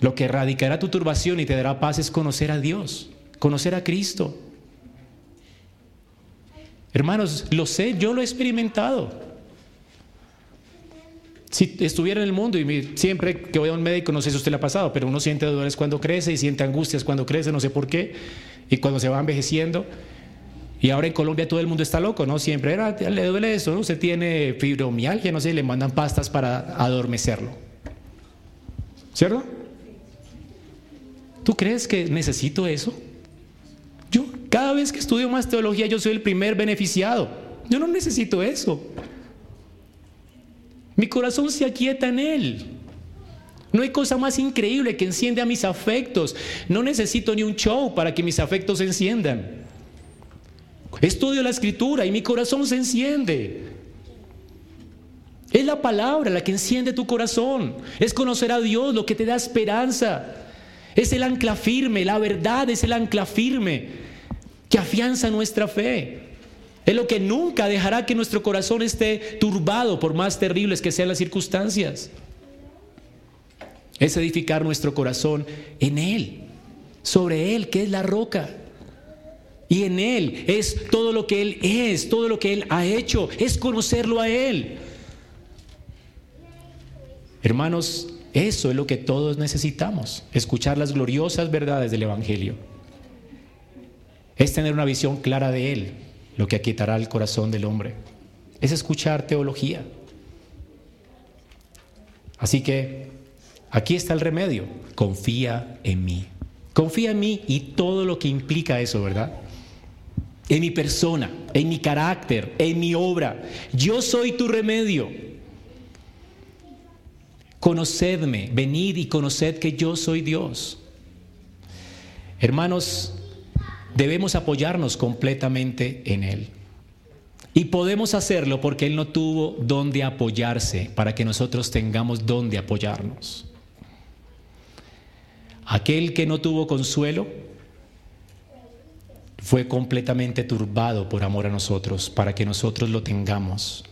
Lo que erradicará tu turbación y te dará paz es conocer a Dios, conocer a Cristo. Hermanos, lo sé, yo lo he experimentado. Si estuviera en el mundo y siempre que voy a un médico, no sé si usted le ha pasado, pero uno siente dolores cuando crece y siente angustias cuando crece, no sé por qué, y cuando se va envejeciendo. Y ahora en Colombia todo el mundo está loco, ¿no? Siempre era, le duele eso, ¿no? Usted tiene fibromialgia, no sé, le mandan pastas para adormecerlo. ¿Cierto? ¿Tú crees que necesito eso? Cada vez que estudio más teología yo soy el primer beneficiado. Yo no necesito eso. Mi corazón se aquieta en Él. No hay cosa más increíble que enciende a mis afectos. No necesito ni un show para que mis afectos se enciendan. Estudio la escritura y mi corazón se enciende. Es la palabra la que enciende tu corazón. Es conocer a Dios lo que te da esperanza. Es el ancla firme, la verdad es el ancla firme que afianza nuestra fe. Es lo que nunca dejará que nuestro corazón esté turbado por más terribles que sean las circunstancias. Es edificar nuestro corazón en Él, sobre Él, que es la roca. Y en Él es todo lo que Él es, todo lo que Él ha hecho, es conocerlo a Él. Hermanos, eso es lo que todos necesitamos, escuchar las gloriosas verdades del Evangelio. Es tener una visión clara de Él, lo que aquietará el corazón del hombre. Es escuchar teología. Así que aquí está el remedio. Confía en mí. Confía en mí y todo lo que implica eso, ¿verdad? En mi persona, en mi carácter, en mi obra. Yo soy tu remedio. Conocedme, venid y conoced que yo soy Dios. Hermanos, debemos apoyarnos completamente en Él. Y podemos hacerlo porque Él no tuvo donde apoyarse para que nosotros tengamos donde apoyarnos. Aquel que no tuvo consuelo fue completamente turbado por amor a nosotros para que nosotros lo tengamos.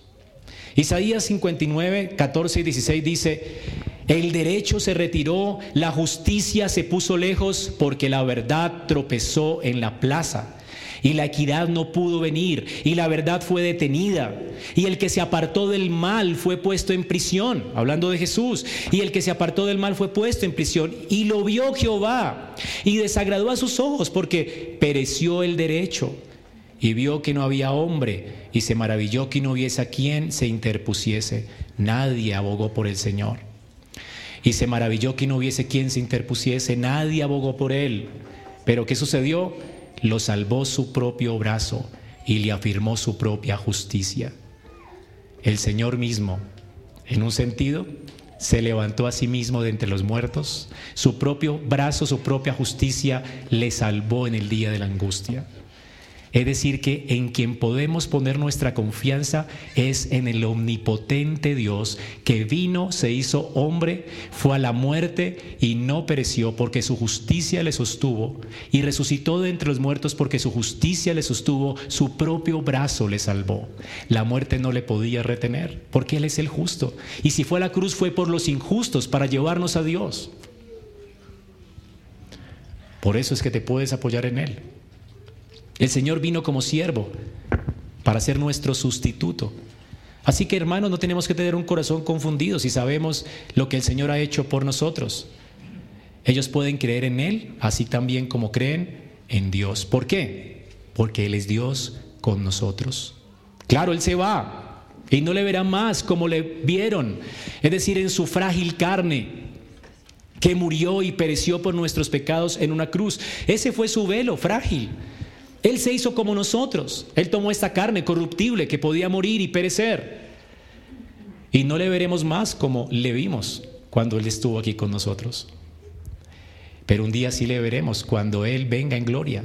Isaías 59, 14 y 16 dice, el derecho se retiró, la justicia se puso lejos porque la verdad tropezó en la plaza y la equidad no pudo venir, y la verdad fue detenida, y el que se apartó del mal fue puesto en prisión, hablando de Jesús, y el que se apartó del mal fue puesto en prisión, y lo vio Jehová, y desagradó a sus ojos, porque pereció el derecho, y vio que no había hombre, y se maravilló que no hubiese a quien se interpusiese. Nadie abogó por el Señor. Y se maravilló que no hubiese quien se interpusiese, nadie abogó por él. Pero ¿qué sucedió? lo salvó su propio brazo y le afirmó su propia justicia. El Señor mismo, en un sentido, se levantó a sí mismo de entre los muertos, su propio brazo, su propia justicia le salvó en el día de la angustia. Es decir, que en quien podemos poner nuestra confianza es en el omnipotente Dios que vino, se hizo hombre, fue a la muerte y no pereció porque su justicia le sostuvo y resucitó de entre los muertos porque su justicia le sostuvo, su propio brazo le salvó. La muerte no le podía retener porque Él es el justo. Y si fue a la cruz fue por los injustos para llevarnos a Dios. Por eso es que te puedes apoyar en Él. El Señor vino como siervo para ser nuestro sustituto. Así que hermanos, no tenemos que tener un corazón confundido si sabemos lo que el Señor ha hecho por nosotros. Ellos pueden creer en Él, así también como creen en Dios. ¿Por qué? Porque Él es Dios con nosotros. Claro, Él se va y no le verá más como le vieron, es decir, en su frágil carne que murió y pereció por nuestros pecados en una cruz. Ese fue su velo frágil. Él se hizo como nosotros. Él tomó esta carne corruptible que podía morir y perecer. Y no le veremos más como le vimos cuando Él estuvo aquí con nosotros. Pero un día sí le veremos cuando Él venga en gloria.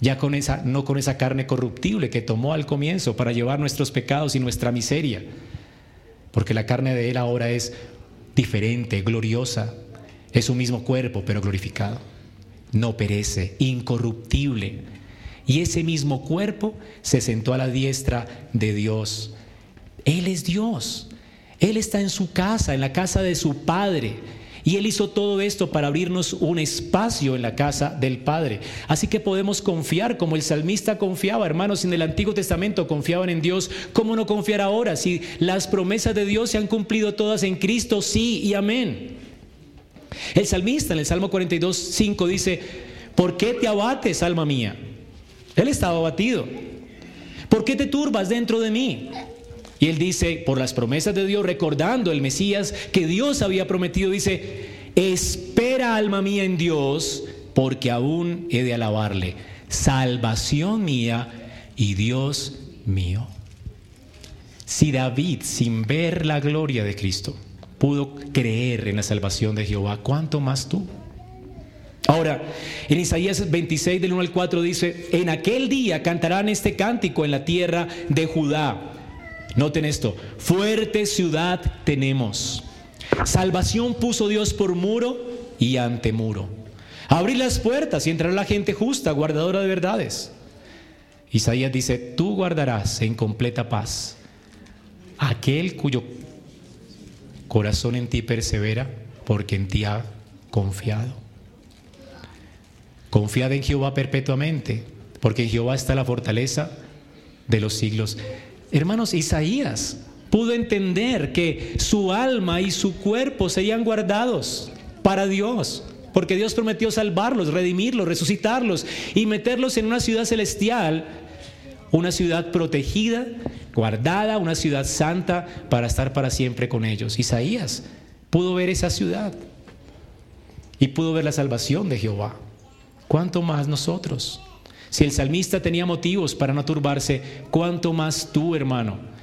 Ya con esa, no con esa carne corruptible que tomó al comienzo para llevar nuestros pecados y nuestra miseria. Porque la carne de Él ahora es diferente, gloriosa. Es su mismo cuerpo, pero glorificado. No perece, incorruptible y ese mismo cuerpo se sentó a la diestra de Dios. Él es Dios. Él está en su casa, en la casa de su Padre. Y Él hizo todo esto para abrirnos un espacio en la casa del Padre. Así que podemos confiar como el salmista confiaba. Hermanos, en el Antiguo Testamento confiaban en Dios. ¿Cómo no confiar ahora? Si las promesas de Dios se han cumplido todas en Cristo, sí y amén. El salmista en el Salmo 42, 5 dice, ¿por qué te abates, alma mía? Él estaba abatido. ¿Por qué te turbas dentro de mí? Y él dice, por las promesas de Dios, recordando el Mesías que Dios había prometido, dice, espera alma mía en Dios, porque aún he de alabarle. Salvación mía y Dios mío. Si David, sin ver la gloria de Cristo, pudo creer en la salvación de Jehová, ¿cuánto más tú? Ahora, en Isaías 26 del 1 al 4 dice, en aquel día cantarán este cántico en la tierra de Judá. Noten esto, fuerte ciudad tenemos. Salvación puso Dios por muro y ante muro. Abrir las puertas y entrará la gente justa, guardadora de verdades. Isaías dice, tú guardarás en completa paz aquel cuyo corazón en ti persevera porque en ti ha confiado. Confiad en Jehová perpetuamente, porque en Jehová está la fortaleza de los siglos. Hermanos, Isaías pudo entender que su alma y su cuerpo serían guardados para Dios, porque Dios prometió salvarlos, redimirlos, resucitarlos y meterlos en una ciudad celestial, una ciudad protegida, guardada, una ciudad santa para estar para siempre con ellos. Isaías pudo ver esa ciudad y pudo ver la salvación de Jehová. ¿Cuánto más nosotros? Si el salmista tenía motivos para no turbarse, ¿cuánto más tú, hermano?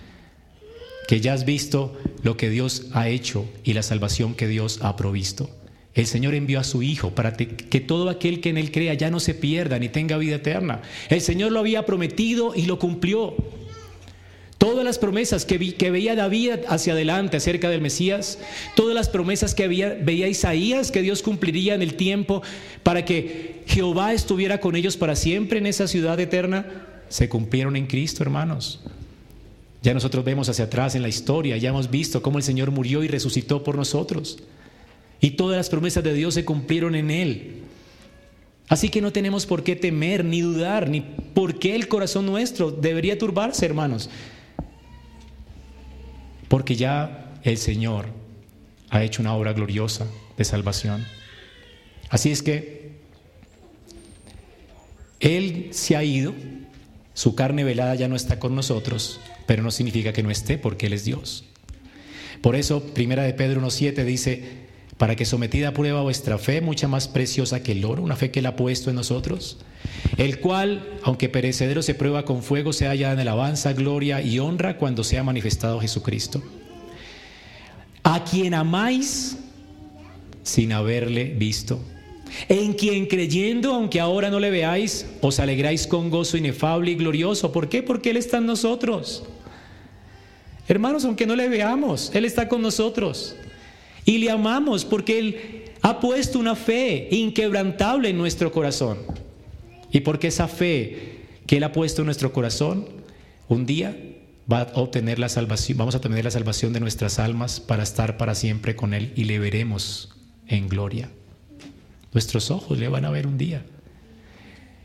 que ya has visto lo que Dios ha hecho y la salvación que Dios ha provisto. El Señor envió a su Hijo para que todo aquel que en Él crea ya no se pierda ni tenga vida eterna. El Señor lo había prometido y lo cumplió. Todas las promesas que, veía David hacia adelante acerca del Mesías, todas las promesas que veía Isaías que Dios cumpliría en el tiempo para que Jehová estuviera con ellos para siempre en esa ciudad eterna, se cumplieron en Cristo, hermanos. Ya nosotros vemos hacia atrás en la historia, ya hemos visto cómo el Señor murió y resucitó por nosotros. Y todas las promesas de Dios se cumplieron en Él. Así que no tenemos por qué temer ni dudar, ni por qué el corazón nuestro debería turbarse, hermanos. Porque ya el Señor ha hecho una obra gloriosa de salvación. Así es que Él se ha ido, su carne velada ya no está con nosotros, pero no significa que no esté porque Él es Dios. Por eso, primera de Pedro 1.7 dice, para que sometida a prueba vuestra fe, mucha más preciosa que el oro, una fe que Él ha puesto en nosotros, el cual, aunque perecedero se prueba con fuego, se halla en alabanza, gloria y honra cuando sea manifestado Jesucristo. A quien amáis sin haberle visto en quien creyendo, aunque ahora no le veáis, os alegráis con gozo inefable y glorioso. ¿Por qué? Porque Él está en nosotros. Hermanos, aunque no le veamos, Él está con nosotros. Y le amamos porque Él ha puesto una fe inquebrantable en nuestro corazón. Y porque esa fe que Él ha puesto en nuestro corazón, un día va a obtener la salvación, vamos a obtener la salvación de nuestras almas para estar para siempre con Él y le veremos en gloria. Nuestros ojos le van a ver un día.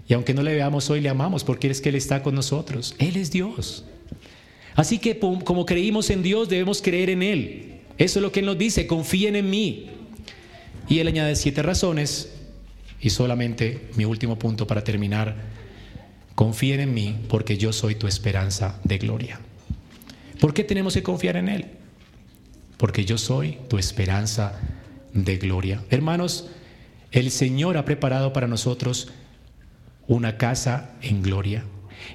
Y aunque no le veamos hoy, le amamos porque es que Él está con nosotros. Él es Dios. Así que como creímos en Dios, debemos creer en Él. Eso es lo que Él nos dice, confíen en mí. Y Él añade siete razones. Y solamente mi último punto para terminar. Confíen en mí porque yo soy tu esperanza de gloria. ¿Por qué tenemos que confiar en Él? Porque yo soy tu esperanza de gloria. Hermanos, el Señor ha preparado para nosotros una casa en gloria.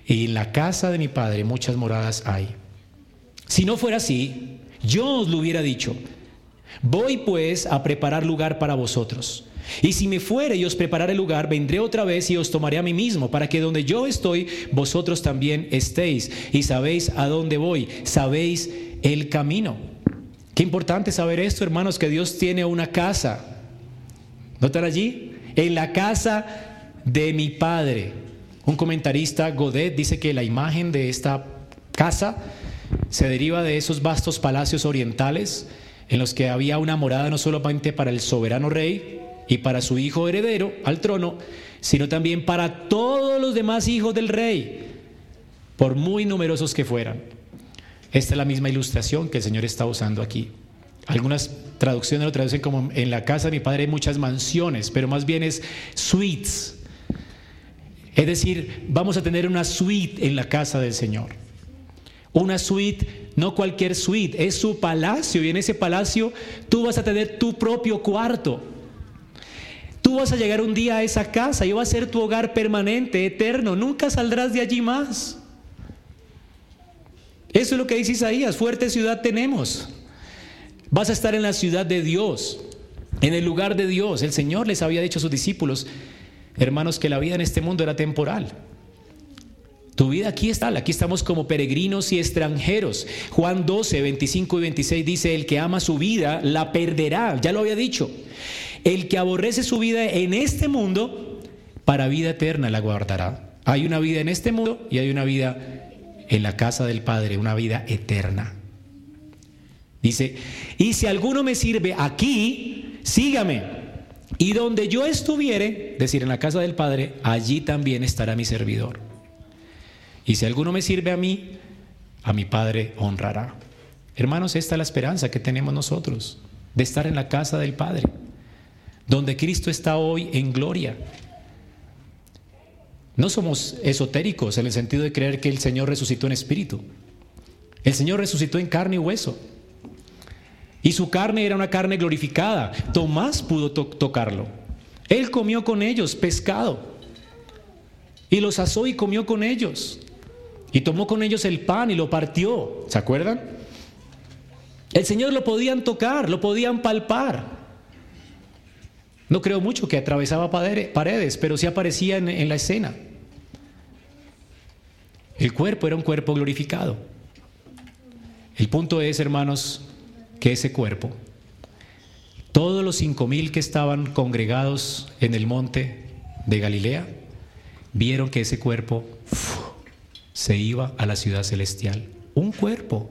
Y en la casa de mi Padre muchas moradas hay. Si no fuera así, yo os lo hubiera dicho. Voy pues a preparar lugar para vosotros. Y si me fuere y os prepararé lugar, vendré otra vez y os tomaré a mí mismo, para que donde yo estoy, vosotros también estéis. Y sabéis a dónde voy, sabéis el camino. Qué importante saber esto, hermanos, que Dios tiene una casa ¿No allí? En la casa de mi padre. Un comentarista, Godet, dice que la imagen de esta casa se deriva de esos vastos palacios orientales en los que había una morada no solamente para el soberano rey y para su hijo heredero al trono, sino también para todos los demás hijos del rey, por muy numerosos que fueran. Esta es la misma ilustración que el Señor está usando aquí. Algunas traducciones lo traducen como en la casa de mi padre hay muchas mansiones, pero más bien es suites. Es decir, vamos a tener una suite en la casa del Señor. Una suite, no cualquier suite, es su palacio y en ese palacio tú vas a tener tu propio cuarto. Tú vas a llegar un día a esa casa y va a ser tu hogar permanente, eterno. Nunca saldrás de allí más. Eso es lo que dice Isaías, fuerte ciudad tenemos. Vas a estar en la ciudad de Dios, en el lugar de Dios. El Señor les había dicho a sus discípulos, hermanos, que la vida en este mundo era temporal. Tu vida aquí está, aquí estamos como peregrinos y extranjeros. Juan 12, 25 y 26 dice, el que ama su vida la perderá, ya lo había dicho. El que aborrece su vida en este mundo, para vida eterna la guardará. Hay una vida en este mundo y hay una vida en la casa del Padre, una vida eterna. Dice, y si alguno me sirve aquí, sígame. Y donde yo estuviere, decir, en la casa del Padre, allí también estará mi servidor. Y si alguno me sirve a mí, a mi Padre honrará. Hermanos, esta es la esperanza que tenemos nosotros, de estar en la casa del Padre, donde Cristo está hoy en gloria. No somos esotéricos en el sentido de creer que el Señor resucitó en espíritu. El Señor resucitó en carne y hueso. Y su carne era una carne glorificada. Tomás pudo tocarlo. Él comió con ellos pescado. Y los asó y comió con ellos. Y tomó con ellos el pan y lo partió. ¿Se acuerdan? El Señor lo podían tocar, lo podían palpar. No creo mucho que atravesaba paredes, pero sí aparecía en, la escena. El cuerpo era un cuerpo glorificado. El punto es, hermanos, que ese cuerpo, todos los cinco mil que estaban congregados en el monte de Galilea, vieron que ese cuerpo se iba a la ciudad celestial. Un cuerpo,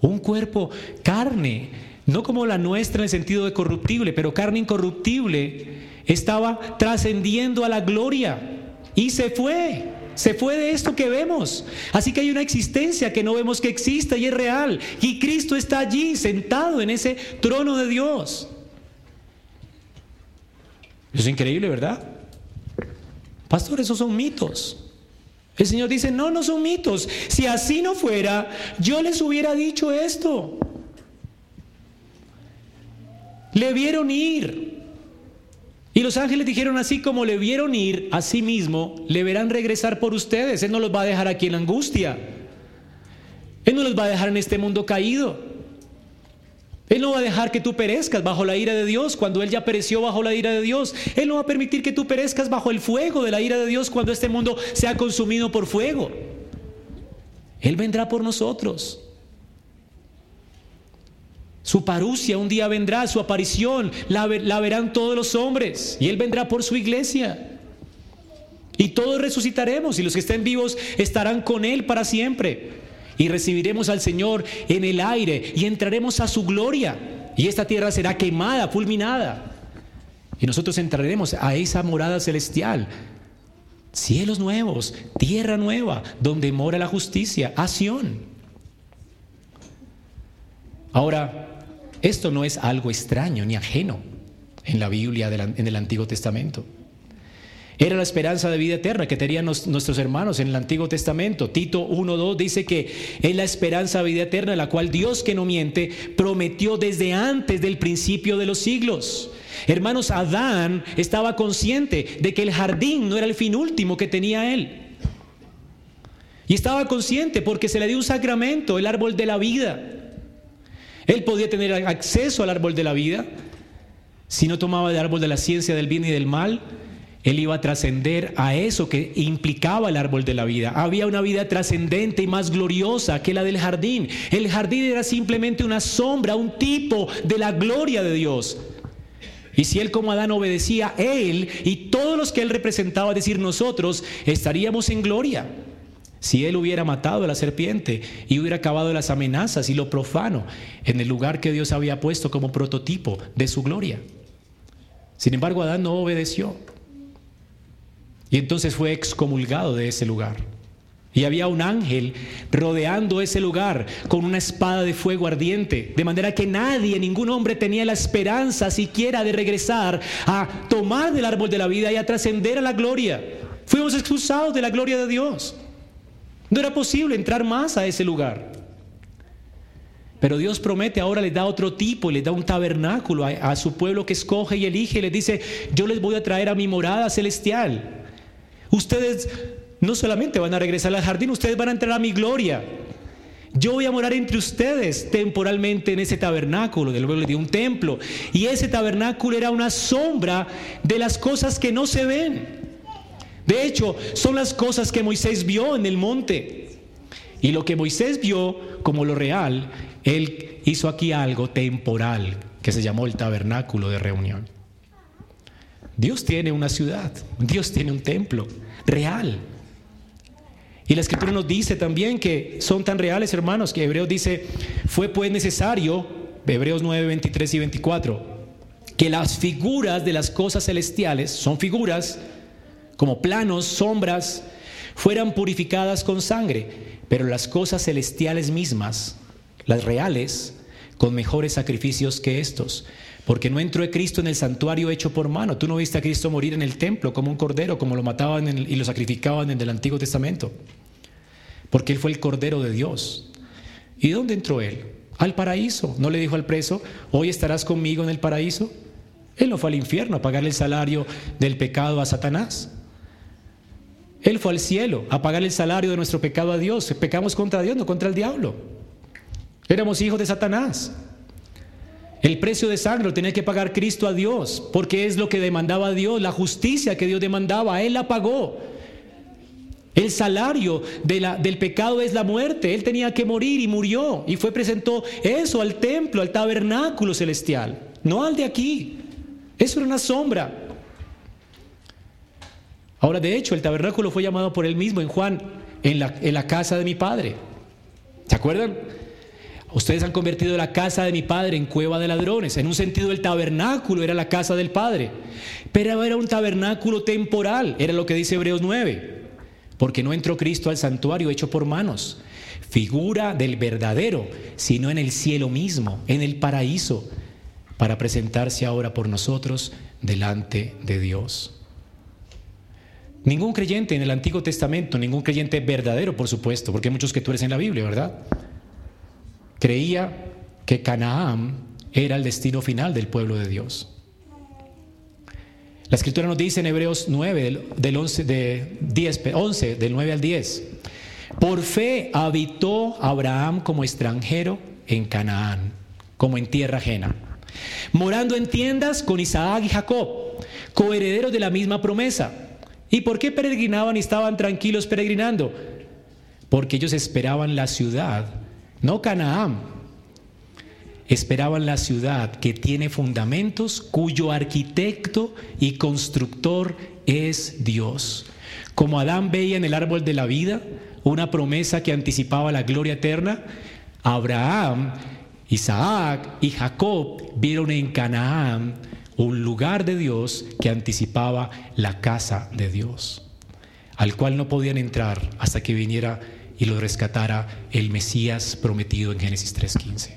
un cuerpo, carne, no como la nuestra en el sentido de corruptible, pero carne incorruptible, estaba trascendiendo a la gloria y se fue. Se fue de esto que vemos. Así que hay una existencia que no vemos que exista y es real. Y Cristo está allí sentado en ese trono de Dios. Es increíble, ¿verdad? Pastor, esos son mitos. El Señor dice, no, no son mitos. Si así no fuera, yo les hubiera dicho esto. Le vieron ir. Y los ángeles dijeron así como le vieron ir, a sí mismo le verán regresar por ustedes. Él no los va a dejar aquí en angustia. Él no los va a dejar en este mundo caído. Él no va a dejar que tú perezcas bajo la ira de Dios cuando Él ya pereció bajo la ira de Dios. Él no va a permitir que tú perezcas bajo el fuego de la ira de Dios cuando este mundo sea consumido por fuego. Él vendrá por nosotros. Su parucia un día vendrá, su aparición la, verán todos los hombres y Él vendrá por su iglesia. Y todos resucitaremos y los que estén vivos estarán con Él para siempre. Y recibiremos al Señor en el aire y entraremos a su gloria. Y esta tierra será quemada, fulminada. Y nosotros entraremos a esa morada celestial. Cielos nuevos, tierra nueva, donde mora la justicia, a Ahora, esto no es algo extraño ni ajeno en la Biblia, en el Antiguo Testamento. Era la esperanza de vida eterna que tenían nuestros hermanos en el Antiguo Testamento. Tito 1.2 dice que es la esperanza de vida eterna, la cual Dios que no miente prometió desde antes del principio de los siglos. Hermanos, Adán estaba consciente de que el jardín no era el fin último que tenía él. Y estaba consciente porque se le dio un sacramento, el árbol de la vida. Él podía tener acceso al árbol de la vida. Si no tomaba el árbol de la ciencia del bien y del mal, él iba a trascender a eso que implicaba el árbol de la vida. Había una vida trascendente y más gloriosa que la del jardín. El jardín era simplemente una sombra, un tipo de la gloria de Dios. Y si él como Adán obedecía, él y todos los que él representaba, es decir, nosotros, estaríamos en gloria. Si él hubiera matado a la serpiente y hubiera acabado las amenazas y lo profano en el lugar que Dios había puesto como prototipo de su gloria. Sin embargo, Adán no obedeció. Y entonces fue excomulgado de ese lugar. Y había un ángel rodeando ese lugar con una espada de fuego ardiente, de manera que nadie, ningún hombre tenía la esperanza siquiera de regresar a tomar del árbol de la vida y a trascender a la gloria. Fuimos expulsados de la gloria de Dios. No era posible entrar más a ese lugar. Pero Dios promete, ahora les da otro tipo, les da un tabernáculo a, su pueblo que escoge y elige, y les dice, yo les voy a traer a mi morada celestial. Ustedes no solamente van a regresar al jardín, ustedes van a entrar a mi gloria. Yo voy a morar entre ustedes temporalmente en ese tabernáculo, del pueblo de un templo. Y ese tabernáculo era una sombra de las cosas que no se ven. De hecho, son las cosas que Moisés vio en el monte. Y lo que Moisés vio como lo real, él hizo aquí algo temporal que se llamó el tabernáculo de reunión. Dios tiene una ciudad, Dios tiene un templo real. Y la escritura nos dice también que son tan reales, hermanos, que Hebreos dice, fue pues necesario, Hebreos 9, 23 y 24, que las figuras de las cosas celestiales son figuras como planos, sombras, fueran purificadas con sangre, pero las cosas celestiales mismas, las reales, con mejores sacrificios que estos. Porque no entró Cristo en el santuario hecho por mano. Tú no viste a Cristo morir en el templo como un cordero, como lo mataban y lo sacrificaban en el Antiguo Testamento. Porque Él fue el cordero de Dios. ¿Y dónde entró Él? Al paraíso. ¿No le dijo al preso, hoy estarás conmigo en el paraíso? Él no fue al infierno a pagarle el salario del pecado a Satanás. Él fue al cielo a pagar el salario de nuestro pecado a Dios. Pecamos contra Dios, no contra el diablo. Éramos hijos de Satanás. El precio de sangre lo tenía que pagar Cristo a Dios, porque es lo que demandaba Dios, la justicia que Dios demandaba, Él la pagó. El salario del pecado es la muerte. Él tenía que morir y murió. Y fue presentó eso al templo, al tabernáculo celestial, no al de aquí. Eso era una sombra. Ahora, de hecho, el tabernáculo fue llamado por él mismo en Juan, en la, en la casa de mi padre. ¿Se acuerdan? Ustedes han convertido la casa de mi padre en cueva de ladrones. En un sentido, el tabernáculo era la casa del padre. Pero era un tabernáculo temporal, era lo que dice Hebreos 9. Porque no entró Cristo al santuario hecho por manos, figura del verdadero, sino en el cielo mismo, en el paraíso, para presentarse ahora por nosotros delante de Dios. Ningún creyente en el Antiguo Testamento, ningún creyente verdadero, por supuesto, porque hay muchos que tú eres en la Biblia, ¿verdad? Creía que Canaán era el destino final del pueblo de Dios. La escritura nos dice en Hebreos 9, del, 11, de 10, 11, del 9 al 10, por fe habitó Abraham como extranjero en Canaán, como en tierra ajena, morando en tiendas con Isaac y Jacob, coherederos de la misma promesa ¿Y por qué peregrinaban y estaban tranquilos peregrinando? Porque ellos esperaban la ciudad, no Canaán. Esperaban la ciudad que tiene fundamentos, cuyo arquitecto y constructor es Dios. Como Adán veía en el árbol de la vida una promesa que anticipaba la gloria eterna, Abraham, Isaac y Jacob vieron en Canaán un lugar de Dios que anticipaba la casa de Dios, al cual no podían entrar hasta que viniera y lo rescatara el Mesías prometido en Génesis 3.15.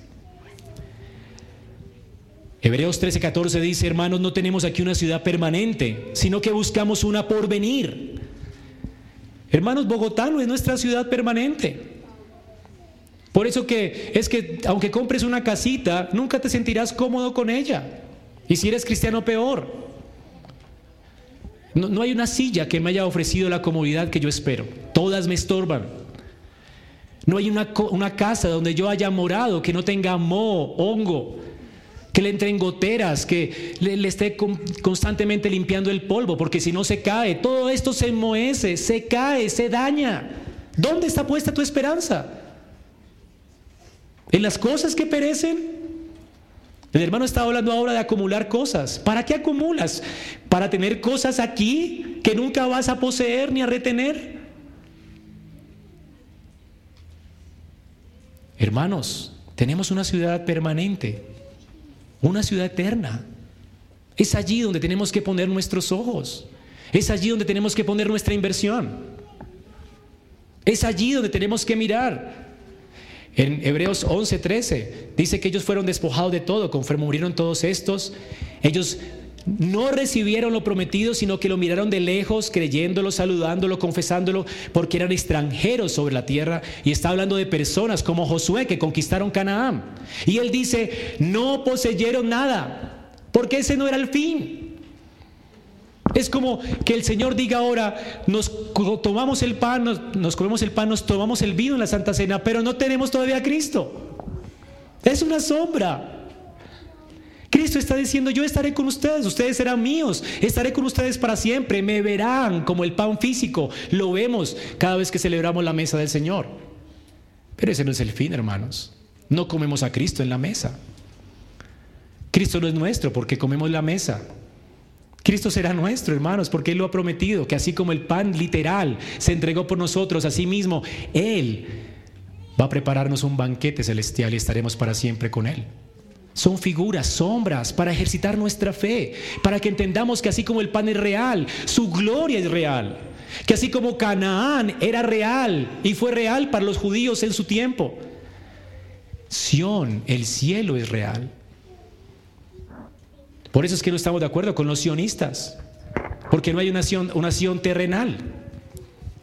Hebreos 13:14 dice, hermanos, no tenemos aquí una ciudad permanente, sino que buscamos una por venir. Hermanos, Bogotá no es nuestra ciudad permanente. Por eso que es que aunque compres una casita, nunca te sentirás cómodo con ella. Y si eres cristiano, peor. No, hay una silla que me haya ofrecido la comodidad que yo espero. Todas me estorban. No hay una, una casa donde yo haya morado que no tenga moho, hongo, que le entren goteras, que le, esté constantemente limpiando el polvo, porque si no se cae, todo esto se enmohece, se cae, se daña. ¿Dónde está puesta tu esperanza? ¿En las cosas que perecen? El hermano está hablando ahora de acumular cosas. ¿Para qué acumulas? ¿Para tener cosas aquí que nunca vas a poseer ni a retener? Hermanos, tenemos una ciudad permanente, una ciudad eterna. Es allí donde tenemos que poner nuestros ojos. Es allí donde tenemos que poner nuestra inversión. Es allí donde tenemos que mirar. En Hebreos 11:13 dice que ellos fueron despojados de todo, conforme murieron todos estos. Ellos no recibieron lo prometido, sino que lo miraron de lejos, creyéndolo, saludándolo, confesándolo, porque eran extranjeros sobre la tierra. Y está hablando de personas como Josué que conquistaron Canaán. Y él dice, no poseyeron nada, porque ese no era el fin. Es como que el Señor diga ahora, nos tomamos el pan, nos, comemos el pan, nos tomamos el vino en la Santa Cena, pero no tenemos todavía a Cristo. Es una sombra. Cristo está diciendo, yo estaré con ustedes, ustedes serán míos, estaré con ustedes para siempre, me verán como el pan físico, lo vemos cada vez que celebramos la mesa del Señor. Pero ese no es el fin, hermanos. No comemos a Cristo en la mesa. Cristo no es nuestro porque comemos la mesa. Cristo será nuestro, hermanos, porque Él lo ha prometido, que así como el pan literal se entregó por nosotros, así mismo Él va a prepararnos un banquete celestial y estaremos para siempre con Él. Son figuras, sombras para ejercitar nuestra fe, para que entendamos que así como el pan es real, su gloria es real. Que así como Canaán era real y fue real para los judíos en su tiempo, Sión, el cielo es real. Por eso es que no estamos de acuerdo con los sionistas, porque no hay una nación, una terrenal.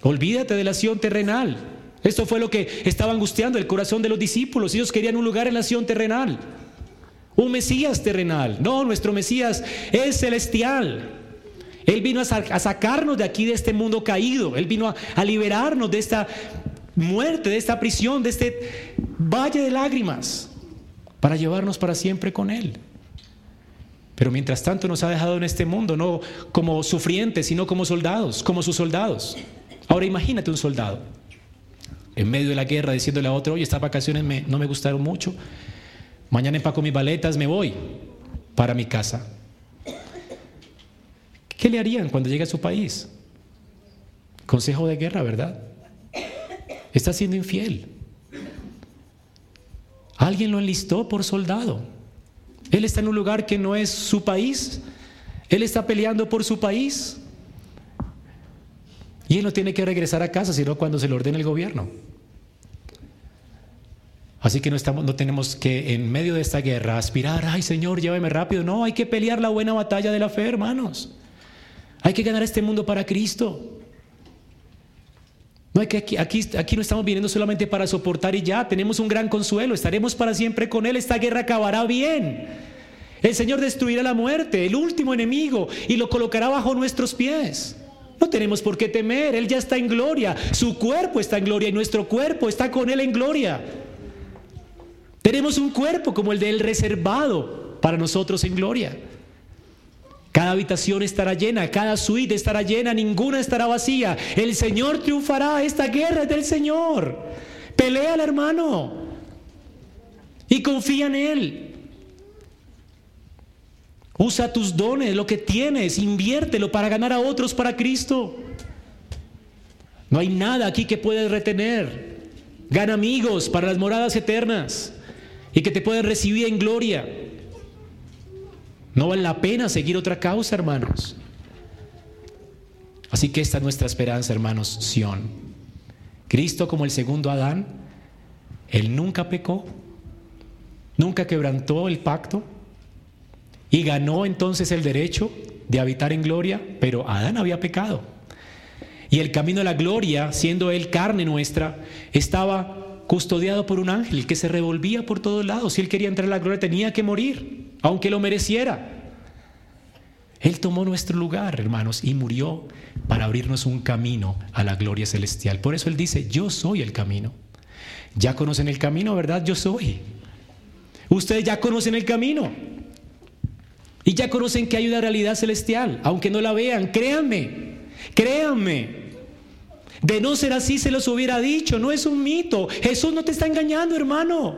Olvídate de la nación terrenal. Esto fue lo que estaba angustiando el corazón de los discípulos. Ellos querían un lugar en la nación terrenal, un Mesías terrenal. No, nuestro Mesías es celestial. Él vino a, sacarnos de aquí, de este mundo caído. Él vino a, liberarnos de esta muerte, de esta prisión, de este valle de lágrimas, para llevarnos para siempre con Él. Pero mientras tanto nos ha dejado en este mundo, no como sufrientes, sino como soldados, como sus soldados. Ahora imagínate un soldado en medio de la guerra diciéndole a otro, oye, estas vacaciones no me gustaron mucho, mañana empaco mis baletas, me voy para mi casa. ¿Qué le harían cuando llegue a su país? Consejo de guerra, ¿verdad? Está siendo infiel. Alguien lo enlistó por soldado. Él está en un lugar que no es su país. Él está peleando por su país. Y él no tiene que regresar a casa, sino cuando se le ordene el gobierno. Así que no, estamos, no tenemos que, en medio de esta guerra, aspirar, ay Señor, llévame rápido. No, hay que pelear la buena batalla de la fe, hermanos. Hay que ganar este mundo para Cristo. No hay que aquí, aquí, aquí, no estamos viniendo solamente para soportar y ya, tenemos un gran consuelo, estaremos para siempre con Él, esta guerra acabará bien. El Señor destruirá la muerte, el último enemigo, y lo colocará bajo nuestros pies. No tenemos por qué temer, Él ya está en gloria, su cuerpo está en gloria y nuestro cuerpo está con Él en gloria. Tenemos un cuerpo como el de Él reservado para nosotros en gloria. Cada habitación estará llena, cada suite estará llena, ninguna estará vacía. El Señor triunfará, esta guerra es del Señor. Pelea al hermano y confía en Él. Usa tus dones, lo que tienes, inviértelo para ganar a otros para Cristo. No hay nada aquí que puedas retener. Gana amigos para las moradas eternas y que te puedan recibir en gloria. No vale la pena seguir otra causa, hermanos. Así que esta es nuestra esperanza, hermanos, Sión. Cristo como el segundo Adán, Él nunca pecó, nunca quebrantó el pacto y ganó entonces el derecho de habitar en gloria, pero Adán había pecado. Y el camino de la gloria, siendo Él carne nuestra, estaba custodiado por un ángel que se revolvía por todos lados. Si Él quería entrar a la gloria tenía que morir aunque lo mereciera. Él tomó nuestro lugar, hermanos, y murió para abrirnos un camino a la gloria celestial. Por eso Él dice, yo soy el camino. Ya conocen el camino, ¿verdad? Yo soy. Ustedes ya conocen el camino. Y ya conocen que hay una realidad celestial, aunque no la vean, créanme, créanme. De no ser así se los hubiera dicho, no es un mito. Jesús no te está engañando, hermano.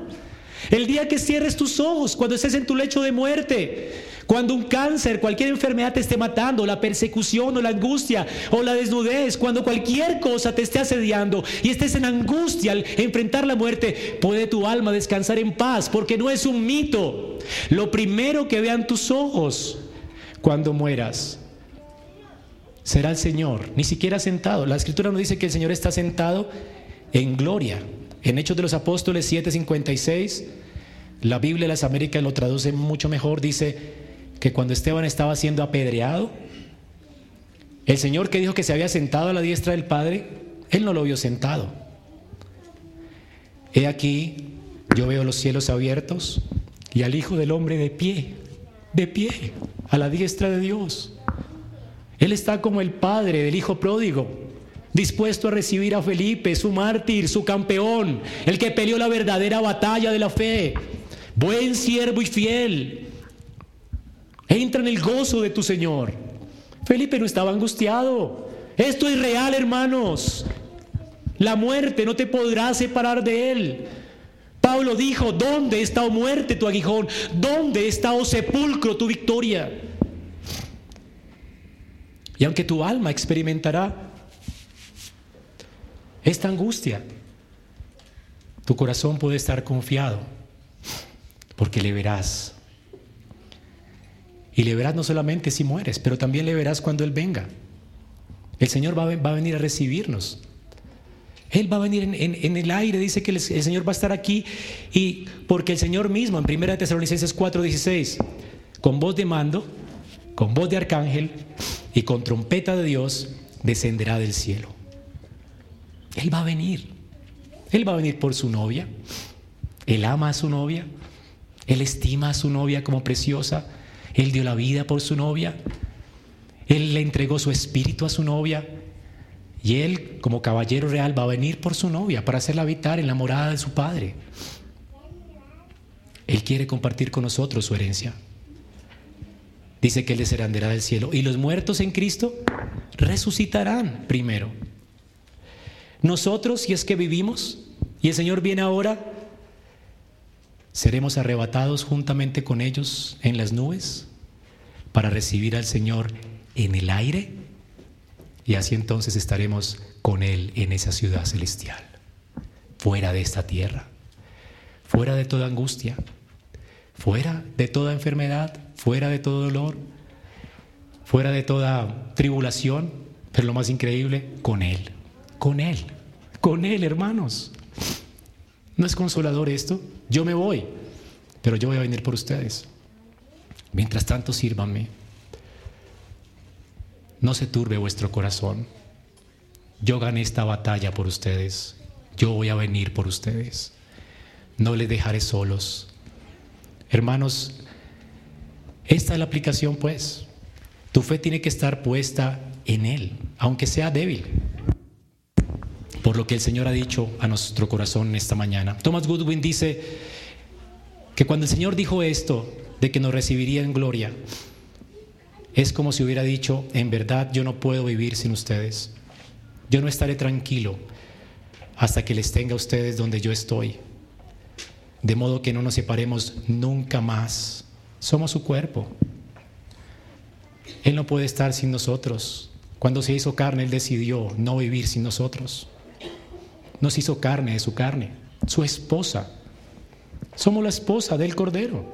El día que cierres tus ojos, cuando estés en tu lecho de muerte, cuando un cáncer, cualquier enfermedad te esté matando, la persecución o la angustia o la desnudez, cuando cualquier cosa te esté asediando y estés en angustia al enfrentar la muerte, puede tu alma descansar en paz porque no es un mito. Lo primero que vean tus ojos cuando mueras será el Señor, ni siquiera sentado. La escritura nos dice que el Señor está sentado en gloria. En Hechos de los Apóstoles 7:56, la Biblia de las Américas lo traduce mucho mejor, dice que cuando Esteban estaba siendo apedreado, el Señor que dijo que se había sentado a la diestra del Padre, Él no lo vio sentado. He aquí, yo veo los cielos abiertos y al Hijo del Hombre de pie, de pie, a la diestra de Dios. Él está como el Padre del Hijo pródigo dispuesto a recibir a Felipe, su mártir, su campeón, el que peleó la verdadera batalla de la fe, buen siervo y fiel. Entra en el gozo de tu Señor. Felipe no estaba angustiado. Esto es real, hermanos. La muerte no te podrá separar de él. Pablo dijo, ¿dónde está, o oh muerte, tu aguijón? ¿Dónde está, o oh sepulcro, tu victoria? Y aunque tu alma experimentará esta angustia, tu corazón puede estar confiado, porque le verás. Y le verás no solamente si mueres, pero también le verás cuando Él venga. El Señor va a, venir a recibirnos. Él va a venir en, el aire, dice que el, Señor va a estar aquí y porque el Señor mismo en 1 Tesalonicenses 4:16, con voz de mando, con voz de arcángel y con trompeta de Dios, descenderá del cielo. Él va a venir. Él va a venir por su novia. Él ama a su novia. Él estima a su novia como preciosa. Él dio la vida por su novia. Él le entregó su espíritu a su novia. Y Él, como caballero real, va a venir por su novia para hacerla habitar en la morada de su Padre. Él quiere compartir con nosotros su herencia. Dice que Él descenderá del cielo. Y los muertos en Cristo resucitarán primero. Nosotros, si es que vivimos, y el Señor viene ahora, seremos arrebatados juntamente con ellos en las nubes para recibir al Señor en el aire y así entonces estaremos con Él en esa ciudad celestial, fuera de esta tierra, fuera de toda angustia, fuera de toda enfermedad, fuera de todo dolor, fuera de toda tribulación, pero lo más increíble, con Él, con Él, con Él, hermanos. ¿No es consolador esto? Yo me voy, pero yo voy a venir por ustedes. Mientras tanto, sírvanme. No se turbe vuestro corazón. Yo gané esta batalla por ustedes. Yo voy a venir por ustedes. No les dejaré solos. Hermanos, esta es la aplicación, pues. Tu fe tiene que estar puesta en Él, aunque sea débil por lo que el Señor ha dicho a nuestro corazón esta mañana. Thomas Goodwin dice que cuando el Señor dijo esto, de que nos recibiría en gloria, es como si hubiera dicho, en verdad yo no puedo vivir sin ustedes. Yo no estaré tranquilo hasta que les tenga a ustedes donde yo estoy. De modo que no nos separemos nunca más. Somos su cuerpo. Él no puede estar sin nosotros. Cuando se hizo carne, Él decidió no vivir sin nosotros nos hizo carne de su carne, su esposa. Somos la esposa del Cordero,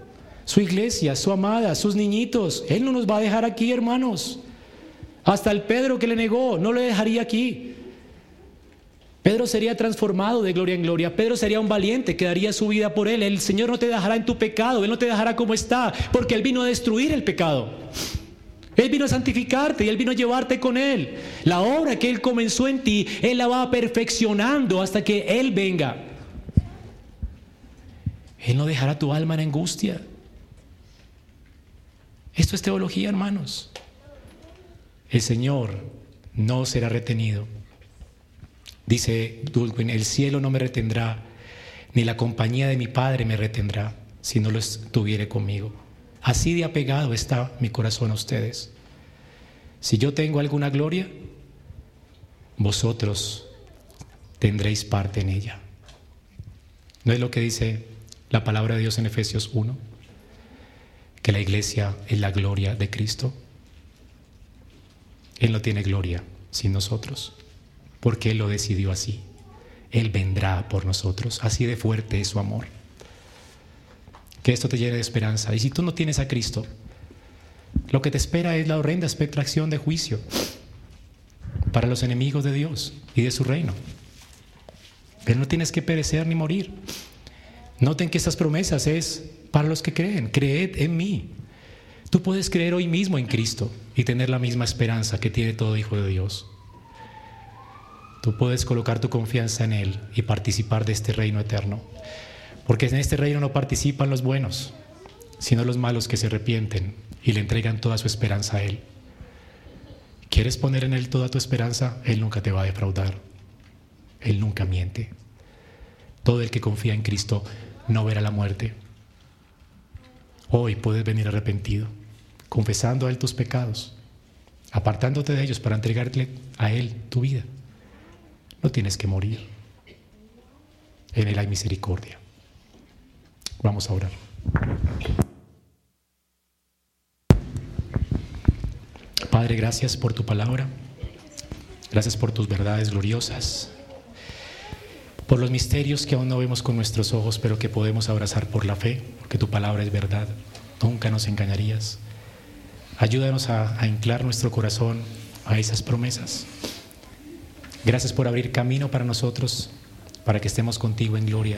su iglesia, su amada, sus niñitos. Él no nos va a dejar aquí, hermanos. Hasta el Pedro que le negó, no le dejaría aquí. Pedro sería transformado de gloria en gloria. Pedro sería un valiente que daría su vida por él. El Señor no te dejará en tu pecado, Él no te dejará como está, porque Él vino a destruir el pecado. Él vino a santificarte y Él vino a llevarte con Él. La obra que Él comenzó en ti, Él la va perfeccionando hasta que Él venga. Él no dejará tu alma en angustia. Esto es teología, hermanos. El Señor no será retenido. Dice Dulwin, el cielo no me retendrá, ni la compañía de mi Padre me retendrá, si no lo estuviere conmigo. Así de apegado está mi corazón a ustedes. Si yo tengo alguna gloria, vosotros tendréis parte en ella. ¿No es lo que dice la palabra de Dios en Efesios 1? Que la iglesia es la gloria de Cristo. Él no tiene gloria sin nosotros, porque Él lo decidió así. Él vendrá por nosotros. Así de fuerte es su amor. Que esto te llene de esperanza. Y si tú no tienes a Cristo, lo que te espera es la horrenda expectación de juicio para los enemigos de Dios y de su reino. Pero no tienes que perecer ni morir. Noten que estas promesas es para los que creen. Creed en mí. Tú puedes creer hoy mismo en Cristo y tener la misma esperanza que tiene todo hijo de Dios. Tú puedes colocar tu confianza en Él y participar de este reino eterno. Porque en este reino no participan los buenos, sino los malos que se arrepienten y le entregan toda su esperanza a Él. ¿Quieres poner en Él toda tu esperanza? Él nunca te va a defraudar. Él nunca miente. Todo el que confía en Cristo no verá la muerte. Hoy puedes venir arrepentido, confesando a Él tus pecados, apartándote de ellos para entregarle a Él tu vida. No tienes que morir. En Él hay misericordia. Vamos a orar. Padre, gracias por tu palabra. Gracias por tus verdades gloriosas. por los misterios que aún no vemos con nuestros ojos, pero que podemos abrazar por la fe, porque tu palabra es verdad, nunca nos engañarías. Ayúdanos a, anclar nuestro corazón a esas promesas. Gracias por abrir camino para nosotros, para que estemos contigo en gloria.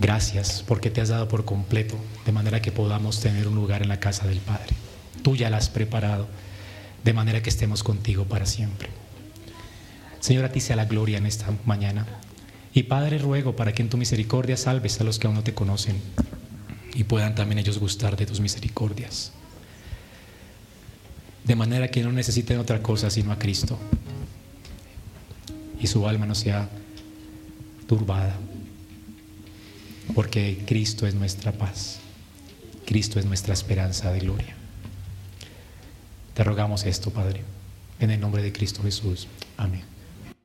Gracias porque te has dado por completo, de manera que podamos tener un lugar en la casa del Padre. Tú ya la has preparado, de manera que estemos contigo para siempre. Señor, a ti sea la gloria en esta mañana. Y Padre, ruego para que en tu misericordia salves a los que aún no te conocen y puedan también ellos gustar de tus misericordias. De manera que no necesiten otra cosa sino a Cristo y su alma no sea turbada, porque Cristo es nuestra paz, Cristo es nuestra esperanza de gloria. Te rogamos esto, Padre, en el nombre de Cristo Jesús. Amén.